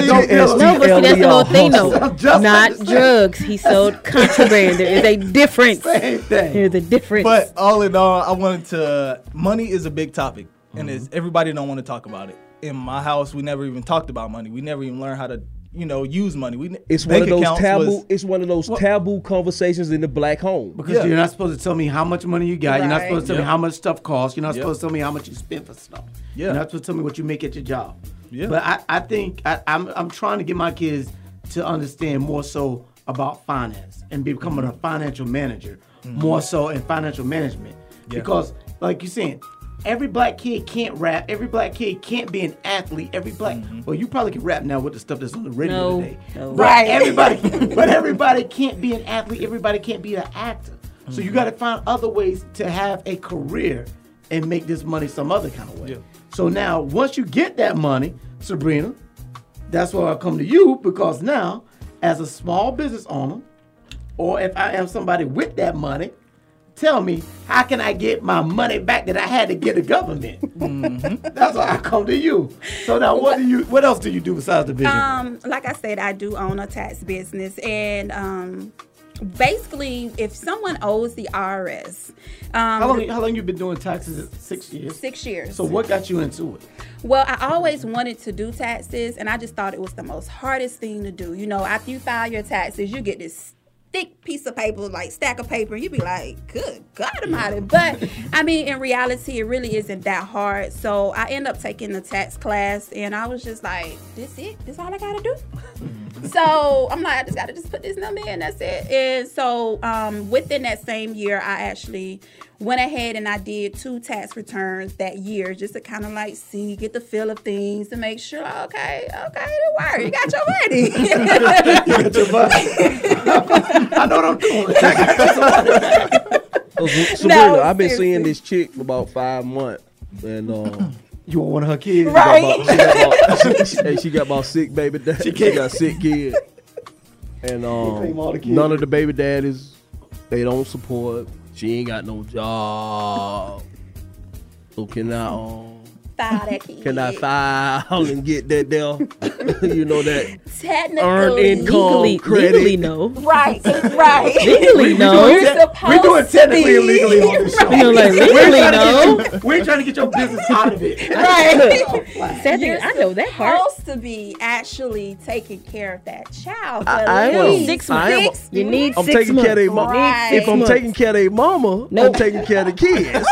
but see, that's the whole thing, though. Not like the same. drugs. He sold contraband. There is a difference. Same thing. There's a difference. But all in all, I wanted to. Money is a big topic, and Mm-hmm. it's, everybody don't want to talk about it. In my house, we never even talked about money. We never even learned how to, you know, use money. We It's one of those taboo. was- it's one of those taboo conversations in the black home. Because Yeah. you're not supposed to tell me how much money you got. You're not supposed to tell me how much stuff costs. You're not Yep. supposed to tell me how much you spend for stuff. Yeah. You're not supposed to tell me what you make at your job. Yeah. But I, I think I, I'm I'm trying to get my kids to understand more so about finance and becoming a financial manager, mm-hmm. more so in financial management. Yeah. Because like you're saying, every black kid can't rap. Every black kid can't be an athlete. Every black mm-hmm. well, you probably can rap now with the stuff that's on the radio No, today. no. Right. Everybody, [LAUGHS] but everybody can't be an athlete. Everybody can't be an actor. So you mm-hmm. got to find other ways to have a career and make this money some other kind of way. Yeah. So now, once you get that money, Sabrina, that's why I come to you because now, as a small business owner, or if I am somebody with that money, tell me how can I get my money back that I had to get the government? [LAUGHS] That's why I come to you. So now, what do you? What else do you do besides the business? Um, like I said, I do own a tax business, and um, basically, if someone owes the IRS, um, how long? How long you been doing taxes? Six years. six years. So what got you into it? Well, I always wanted to do taxes, and I just thought it was the most hardest thing to do. You know, after you file your taxes, you get this thick piece of paper, like stack of paper. You'd be like, good God am I Almighty. But I mean, in reality, it really isn't that hard. So I end up taking the tax class, and I was just like, this it? This all I gotta do? Mm. So I'm like, I just gotta just put this number in. That's it. And so um, within that same year, I actually went ahead and I did two tax returns that year just to kind of like see, get the feel of things to make sure, okay, okay, don't worry, you got your money. [LAUGHS] you got your money. I know what I'm doing. [LAUGHS] So, so No, Sabrina, I've been seeing this chick for about five months, and um, You want one of her kids? she got Right. about- she got about- [LAUGHS] she- hey, she got about sick baby. Dad. She, can't- got sick kids, and claim all the um, kids. none of the baby daddies they don't support. She ain't got no job. So can I um, File that kid. can I file and get that there? [LAUGHS] you know that Technically, earned income Legally, [LAUGHS] credit. [LAUGHS] legally, no. Right, right. Legally, no. You're We're supposed doing technically to and legally on this show. You know, like We're legally, trying to no. get you- We're trying to get your business out of it. Right. Sad thing, You're I know that part. supposed to be actually taking care of that child. I- for I am. Six I am. months. You need I'm six taking months. care of their mom. Right. If I'm Six taking care of their mama, I'm taking care of the kids.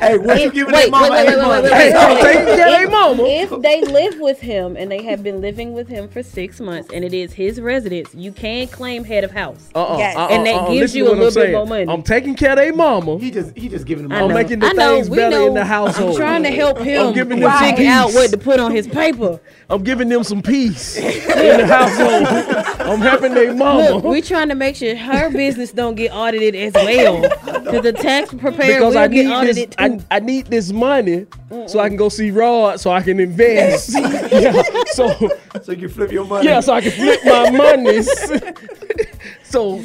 Hey, what you If- giving wait, that mama wait, wait, eight wait, wait, wait, wait. taking care If- mama. If they live with him and they have been living with him for six months and it is his residence, you can claim head of house. Uh-uh, uh-uh Yes. uh-uh, And that uh-uh. gives Listen you a little bit more money. I'm taking care of their mama. He just he just giving them. I I'm know. making the I know, things we better know. in the household. I'm trying to help him giving them figure peace. out what to put on his paper. I'm giving them some peace in the household. I'm helping their mama. Look, we're trying to make sure her business don't get audited as well. [LAUGHS] [LAUGHS] Because the tax preparer because will I need audited this, too. I, I need this money so I can go see Rod, so I can invest. [LAUGHS] [LAUGHS] yeah, so So you can flip your money. yeah, so I can flip my monies. so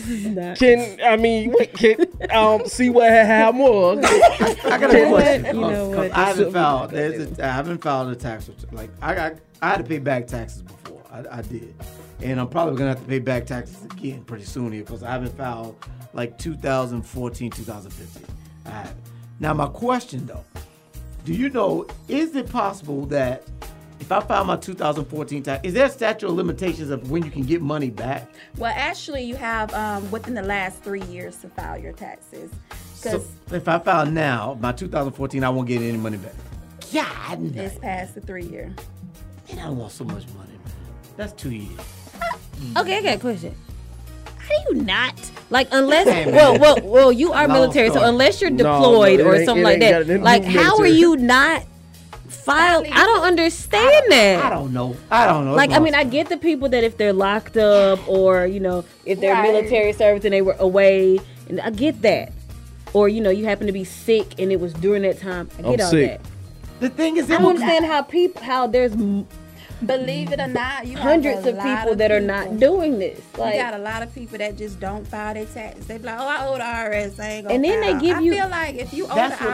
can I mean can um see what how much? I got a question. You know 'Cause what? I haven't filed. There's a, I haven't filed a tax return. Like I got, I had to pay back taxes before. I, I did, and I'm probably gonna have to pay back taxes again pretty soon here because I haven't filed like 2014, 2015. I haven't. Now my question though, do you know is it possible that if I file my 2014 tax, is there a statute of limitations of when you can get money back? Well, actually, you have um, within the last three years to file your taxes. So if I file now, my 2014, I won't get any money back. God, it's past the three year. Man, I don't want so much money, man. That's two years. [LAUGHS] Okay, I got a question. How do you not? Like unless Hey, well well well you are Long military so unless you're deployed no, it or something like that got it in like the how are you not filed I don't understand that. I don't know. I don't know. like I mean I get the people that if they're locked up or you know if they're Right. military service and they were away and I get that. Or you know you happen to be sick and it was during that time. I get I'm all sick. that. The thing is, I don't understand how people how there's m- Believe it or not, you have hundreds a of lot people that are not doing this You got a lot of people that just don't file their taxes. They be like, "Oh, I owe the IRS. I ain't gonna." And then they file." give I you- feel like if you owe the what they're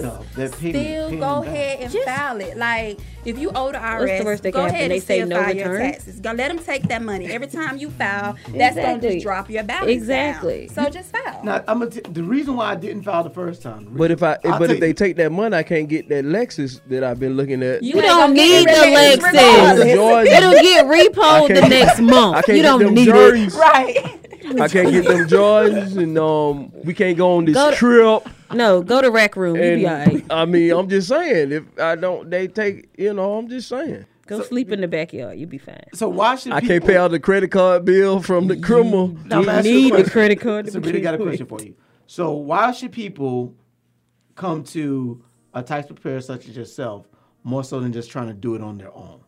IRS, of, that payment- still paying go back. ahead and Just- file it. Like if you owe the IRS, What's the worst go ahead and They say still no file your taxes. Go let them take that money every time you file. That's gonna just drop your balance. Exactly. Down. So just file. Now, I'm gonna t- the reason why I didn't file the first time. But if I I'll but if they you- take that money, I can't get that Lexus that I've been looking at. You ain't don't need the. Lexus. George- It'll get I repoed the next [LAUGHS] month. You don't them need it. Jordans. right. I can't get them Jordans, and um, we can't go on this Go to- trip. No, go to rec room. You And be alright. I mean, I'm just saying, if I don't, they take, you know, I'm just saying. Go sleep in the backyard. You be fine. So why should I people, can't pay out the credit card bill from the criminal. Now, You I'm need the credit card to So, really got a question for you. So, why should people come to a tax preparer such as yourself more so than just trying to do it on their own?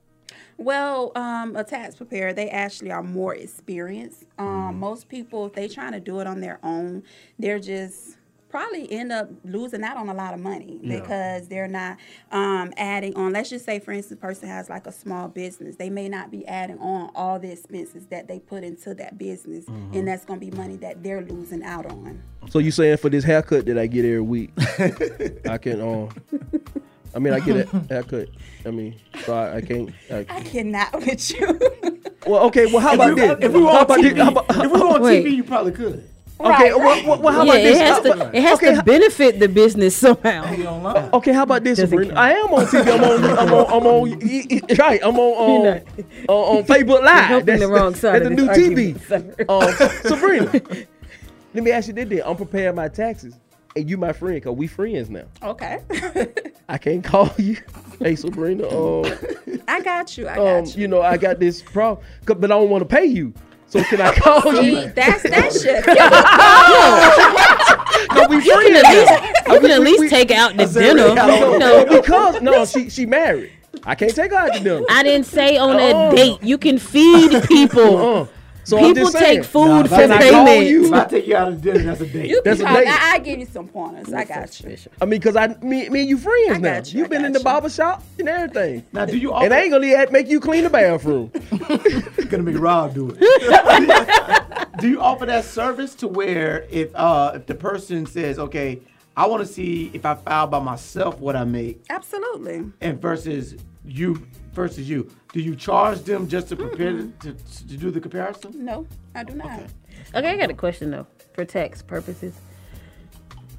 Well, um, a tax preparer, they actually are more experienced. Um, most people, if they're trying to do it on their own, they're just probably end up losing out on a lot of money Yeah. because they're not um, adding on. Let's just say, for instance, a person has like a small business. They may not be adding on all the expenses that they put into that business, and that's going to be money that they're losing out on. So you saying for this haircut that I get every week, [LAUGHS] I can um, I mean I get it. [LAUGHS] I could. I mean, so I, I can't. I, I cannot with you. well, okay. Well, how If about we, this? if we were on TV, this? About, if we were on Wait. TV, you probably could. Okay, well, well, well, how yeah, about this? it has How to it has okay, to benefit the business somehow. Okay, how about this, Doesn't I am on TV. I'm on. I'm on. I'm on. y- y- Right. I'm on. You're Um, on, on Facebook Live. helping the wrong side That's of the this new argument, TV. Um, [LAUGHS] Sabrina, let me ask you this: then. I'm preparing my taxes, and you my friend, cause we friends now. Okay. I can't call you. Hey, Sabrina. [LAUGHS] Um, I got you. I got um, you. you know, I got this problem, 'cause- but I don't want to pay you. So can I call See, you? that's that [LAUGHS] shit. No, we You can friends at now. least you can at least take out the dinner. No, You know, because no, she she married. I can't take her out to dinner. I didn't say on Oh. a date. You can feed [LAUGHS] people. Uh-uh. So I'm people just take food Nah, for if I call payment. you, if I take you out to dinner, that's a date. You That's a date. I, I give you some pointers. I got you. I mean, cause I me, me and you friends I now. got you, You've I been in the you. barber shop and everything. Now, do you And offer, I ain't gonna make you clean the bathroom. [LAUGHS] [LAUGHS] gonna make Rob do it. [LAUGHS] do you offer that service to where if uh if the person says, okay, I want to see if I file by myself what I make, Absolutely. and versus you versus you, do you charge them just to prepare to, to do the comparison? No, I do not. Okay, I got a question though, for tax purposes.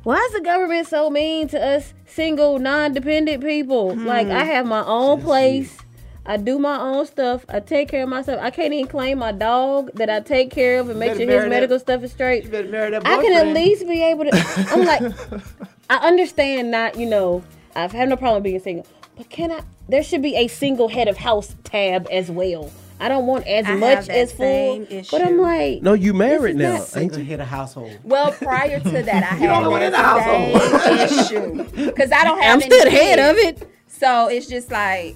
Why is the government so mean to us single, non-dependent people? Hmm. Like I have my own place. I do my own stuff. I take care of myself. I can't even claim my dog that I take care of and make sure marry his that- medical stuff is straight. You better marry that I can at least be able to. I'm like, [LAUGHS] I understand not, you know, I've had no problem being single, but can I? There should be a single head of house tab as well. I don't want as I much as full, but I'm like, No, you married now, not ain't Single you? head of household. Well, prior to that, I [LAUGHS] the only one in had the that same issue because I don't [LAUGHS] have. I'm any still the head of it. So it's just like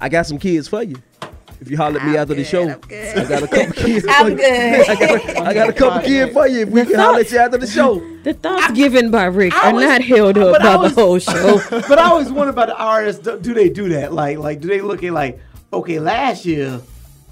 I got some kids for you. If you holler at me after the show, I'm good. I got a couple kids. for I'm you. good. [LAUGHS] I got a, I got a couple kids for you. If we can holler at you after the show. The thoughts given by Rick I are was- not held up by was- the whole [LAUGHS] show. but I always wonder about the IRS. Do, do they do that? Like, like, do they look at like, okay, last year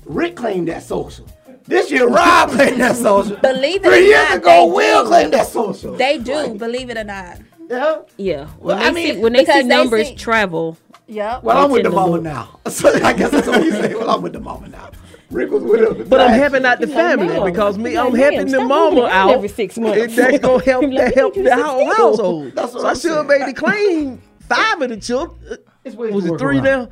Rick claimed that social. This year Rob claimed that social. Believe it Three or years not, ago, Will do. claimed that social. they do. Believe it or not. yeah. yeah, Well, when I they see mean, when they see because they numbers see- travel, Yep. Well, I'm with the tend to mama look. now. [LAUGHS] So I guess that's what you say. Well, I'm with the mama now. Rick was with her. But I'm last helping out the family ma'am. because me, I'm ma'am, helping the mama out. every six months. And that's gonna [LAUGHS] help Like, that help the whole household. [LAUGHS] That's what so I I'm still made the claim five of the children. It's ways Was it three around. now?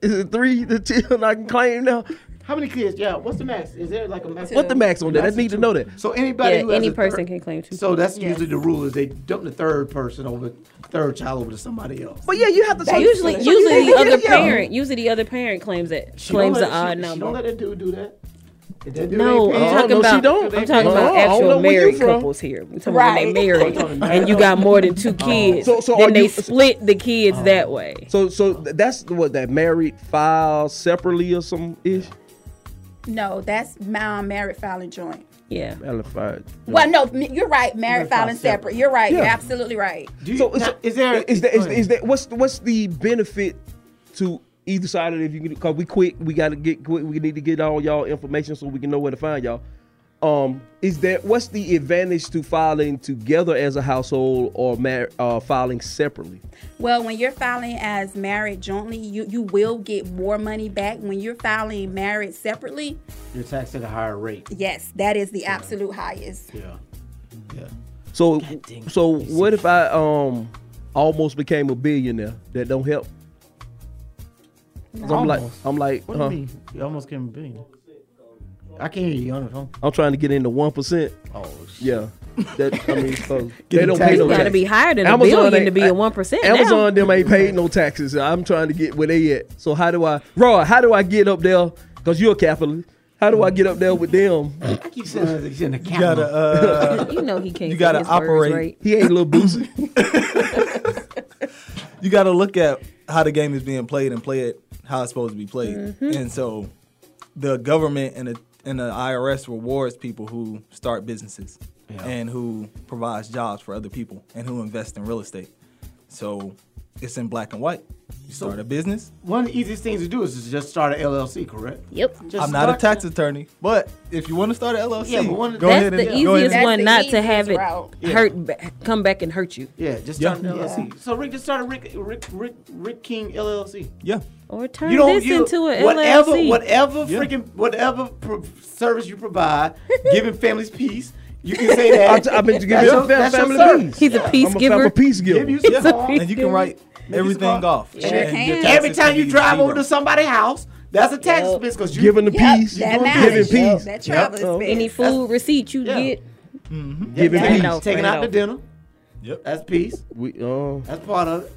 Is it three the children I can claim now? How many kids? Yeah. What's the max? Is there like a max? What the max on that? I need to know that. So anybody yeah, who any a person third- can claim two. So that's Yes. usually the rule is they dump the third person over third child over to somebody else. But yeah, you have to. so- usually, so you- usually the other yeah. parent, usually the other parent claims that She claims the odd she, She don't let that dude do that. If that dude No, I'm paying- Oh, talking no, she about. don't. I'm talking Oh, about I don't know actual where you married couples here. I'm talking Right. Oh, about they married and you got more than two kids. Oh. So- so then they you- split the kids that oh. way. So so that's what that married file separately or some ish. No, that's my married filing joint. Yeah. Alified. Well, no, you're right. Married Married filing filing separate. separate. You're right. You're absolutely right. Do you, So, now, so is there is that is, go is ahead. that what's what's the benefit to either side of it? If you because we quick, we got to get quick. We need to get all y'all information so we can know where to find y'all. Um, is that what's the advantage to filing together as a household or mar- uh, filing separately? Well, when you're filing as married jointly, you you will get more money back. When you're filing married separately, you're taxed at a higher rate? yes, that is the absolute highest. Yeah. Yeah. So so what if I um almost became a billionaire? That don't help. 'Cause I'm like Almost. I'm like What huh? do you mean? You almost came a billion. I can't hear you on the phone. I'm trying to get into one percent. Oh shit. Yeah. That I mean, so [LAUGHS] Get they the don't pay no rate. Got to tax. be higher than a Amazon billion to be at one percent. Amazon them ain't paid no taxes. I'm trying to get where they at. So how do I, Roy? How do I get up there? Cause you're a capitalist. How do I get up there with them? I keep saying he's in the You gotta, uh, You know he can't. You gotta his words operate. right. He ain't a little boozy. [LAUGHS] you got to look at how the game is being played and play it how it's supposed to be played. Mm-hmm. And so, the government and the and the IRS rewards people who start businesses Yeah. and who provides jobs for other people and who invest in real estate. So, it's in black and white. You start a business. One of the easiest things to do is just start an LLC, correct? Yep. Just I'm not a tax attorney, but if you want to start an LLC, Yeah, but one of go That's ahead the and go ahead easiest and- one not to have easiest it route. hurt, ba- come back and hurt you, Yeah, just Yeah. start an LLC. So Rick just started Rick Rick Rick Rick King LLC. Yeah. or turn You don't this you, into a whatever LLC. whatever Yeah. freaking whatever pro- service you provide, [LAUGHS] giving families peace. You can say that. I t- I've been giving That's you your- a your family peace. He's a peace I'm a giver. family peace giver. Give you some He's a call. peace and you can write everything off. Sure and can. your taxes Every time you drive over to somebody's house, that's a tax Yep. expense because you Giving the Yep, peace. that Giving matters. peace. That travel Yep. expense. Any food receipt you Yeah. get, Giving Yeah, peace. no. taking Bring it out the dinner. Yep. That's peace. We, uh, That's part of it.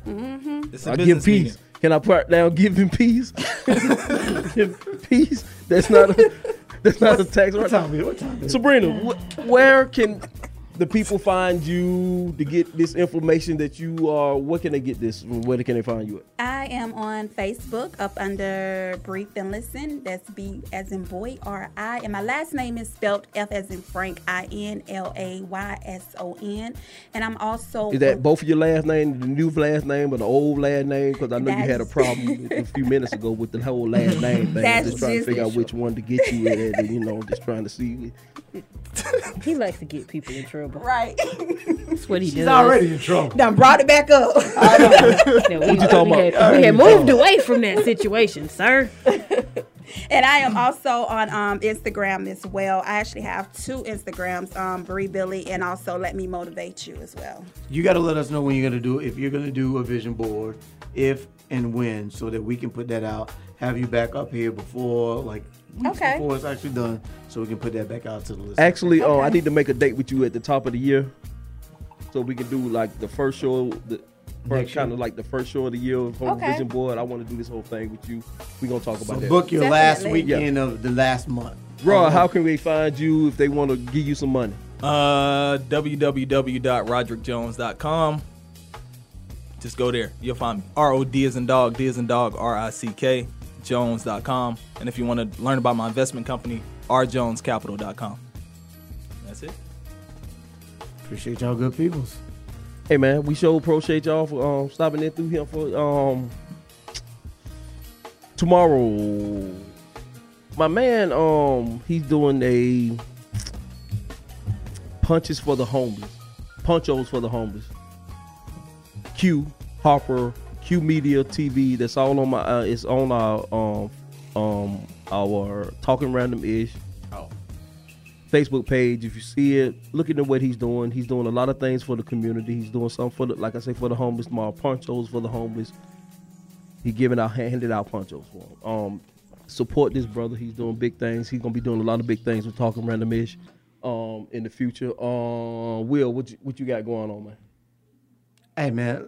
It's a I give peace. meeting. Can I part down giving peace? [LAUGHS] [LAUGHS] Give peace. That's not a, that's not a tax. What time is it? What time is it? Sabrina, wh- where can the people find you to get this information that you are? Where can they get this? Where can they find you at? I am on Facebook up under Bri Finlayson. That's B as in boy R I. And my last name is spelled F as in Frank I N L A Y S O N. And I'm also Is that both of your last name, the new last name, or the old last name? Because I know you had a problem a [LAUGHS] few minutes ago with the whole last name thing. That's just trying to figure out which one to get you at, and you know, just trying to see. he likes to get people in trouble. Right. That's what he She's does. already in trouble. Done brought it back up. [LAUGHS] Yeah, we, What you talking we about? Had, we had moved away from that situation, sir. [LAUGHS] And I am also on um, Instagram as well. I actually have two Instagrams, um, Brie Billy and also Let Me Motivate You as well. You got to let us know when you're going to do if you're going to do a vision board, if and when, so that we can put that out. Have you back up here before, like weeks Okay. before it's actually done, so we can put that back out to the list. Actually, uh, I need to make a date with you at the top of the year, so we can do like the first show, the first kind of like the first show of the year of Home Okay. Vision Board. I want to do this whole thing with you. We are gonna talk So about that. book your last Definitely. weekend of the last month. Raw, how can we find you if they want to give you some money? Uh, www.roderickjones.com. Just go there. You'll find me. R O D as in dog, D as in dog, R I C K, Jones.com. And if you want to learn about my investment company, rjonescapital.com. That's it. Appreciate y'all good peoples. Hey man, we sure appreciate y'all for um, stopping in through here for um tomorrow. My man, um, he's doing a punches for the homeless, punchos for the homeless. Q Harper, Q Media TV. That's all on my. Uh, it's on our um um our talking random ish. Facebook page. If you see it, look at what he's doing. He's doing a lot of things for the community. He's doing something for the, like I say, for the homeless. Tomorrow, ponchos for the homeless. He giving out, handed out ponchos for him. Um, support this brother. He's doing big things. He's gonna be doing a lot of big things with talking randomish, um, in the future. Um, Will, what you, what you got going on, man? Hey man,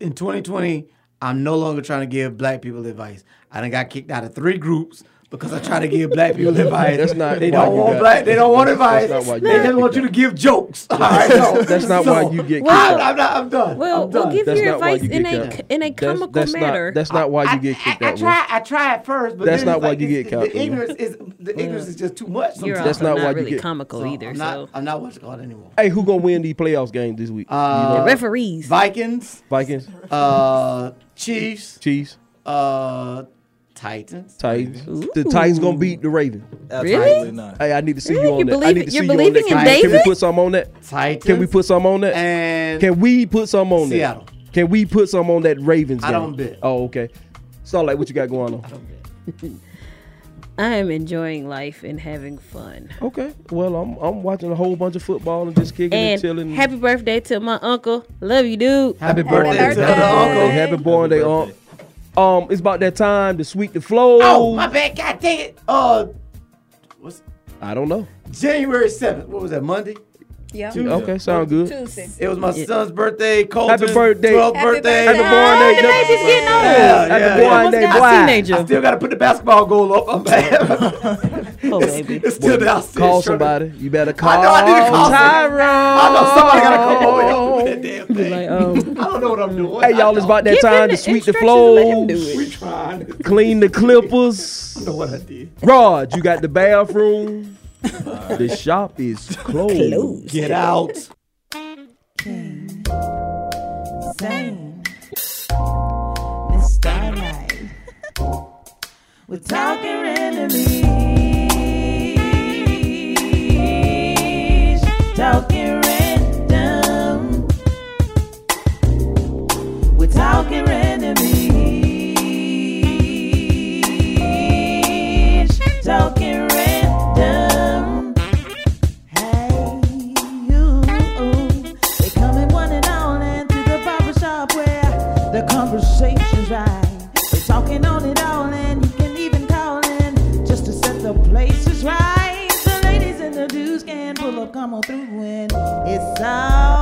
in 2020, I'm no longer trying to give black people advice. I done got kicked out of three groups because I try to give black people [LAUGHS] advice. That's not They why don't you want got- black. They don't want [LAUGHS] advice. that's not why they just want you to give jokes. All right, no. [LAUGHS] That's not why you get kicked I'm, out. I'm not. I'm done. Well, I'm well, done. give That's your advice you in get a in a comical that's manner. Not, that's not why I, you get kicked I, I, out. Will. try. I try at first, but That's then not it's why you get kicked out, The ignorance is the ignorance is just too much. You're Sometimes. That's not not, why you really get- comical either. I'm not. so I'm not what's it called anymore. Hey, who gonna win the playoffs games this week? Uh, the referees. Vikings, Vikings, uh, Chiefs, Chiefs, uh, Titans. Titans. The Titans gonna beat the Ravens. Absolutely not. Hey, I need to see Really? you on You that. I need to see you're you on that. in Can, we- can we put some on that? Titans. Can we put some on that? and Can we put some on Seattle. that? Can we put some on that Ravens I game? don't bet. Oh, okay. So like what you got going on? [LAUGHS] I am enjoying life and having fun. Okay. Well, I'm I'm watching a whole bunch of football and just kicking and, And chilling. happy birthday to my uncle. Love you, dude. Happy birthday, to birthday. the uncle. Hey, happy born day, um, it's about that time to sweep the flow. Oh, my bad. God dang it. Uh, what's I don't know. January 7th? What was that, Monday? Yeah. Okay, sound good. Tuesday. It was my son's birthday. Colton's Happy birthday. 12th Happy birthday. birthday. Happy born day. the baby's getting old. Yeah, Happy yeah, born yeah. Almost day, got a boy. teenager. I still got to put the basketball goal up. I'm bad. [LAUGHS] Oh, baby. it's still downstairs. Call trying to- somebody. You better call. I know I need to call. Tyrone. I know somebody got to come over here and that damn thing. Like, um, I don't know what I'm doing. Hey, y'all, it's about that Give time to sweep the instructions, let him do flows, it. We trying. clean the clippers. I know what I did. Rod, you got the bathroom. the shop is closed. Get out. Same. Miss Starlight. We're talking randomly. talking random. We're talking random. Talking random. Hey, you. They come in one and all and to the barber shop where the conversation's right. They're talking on it all and you can even call in just to set the places right. The ladies and the dudes can pull up, come on through and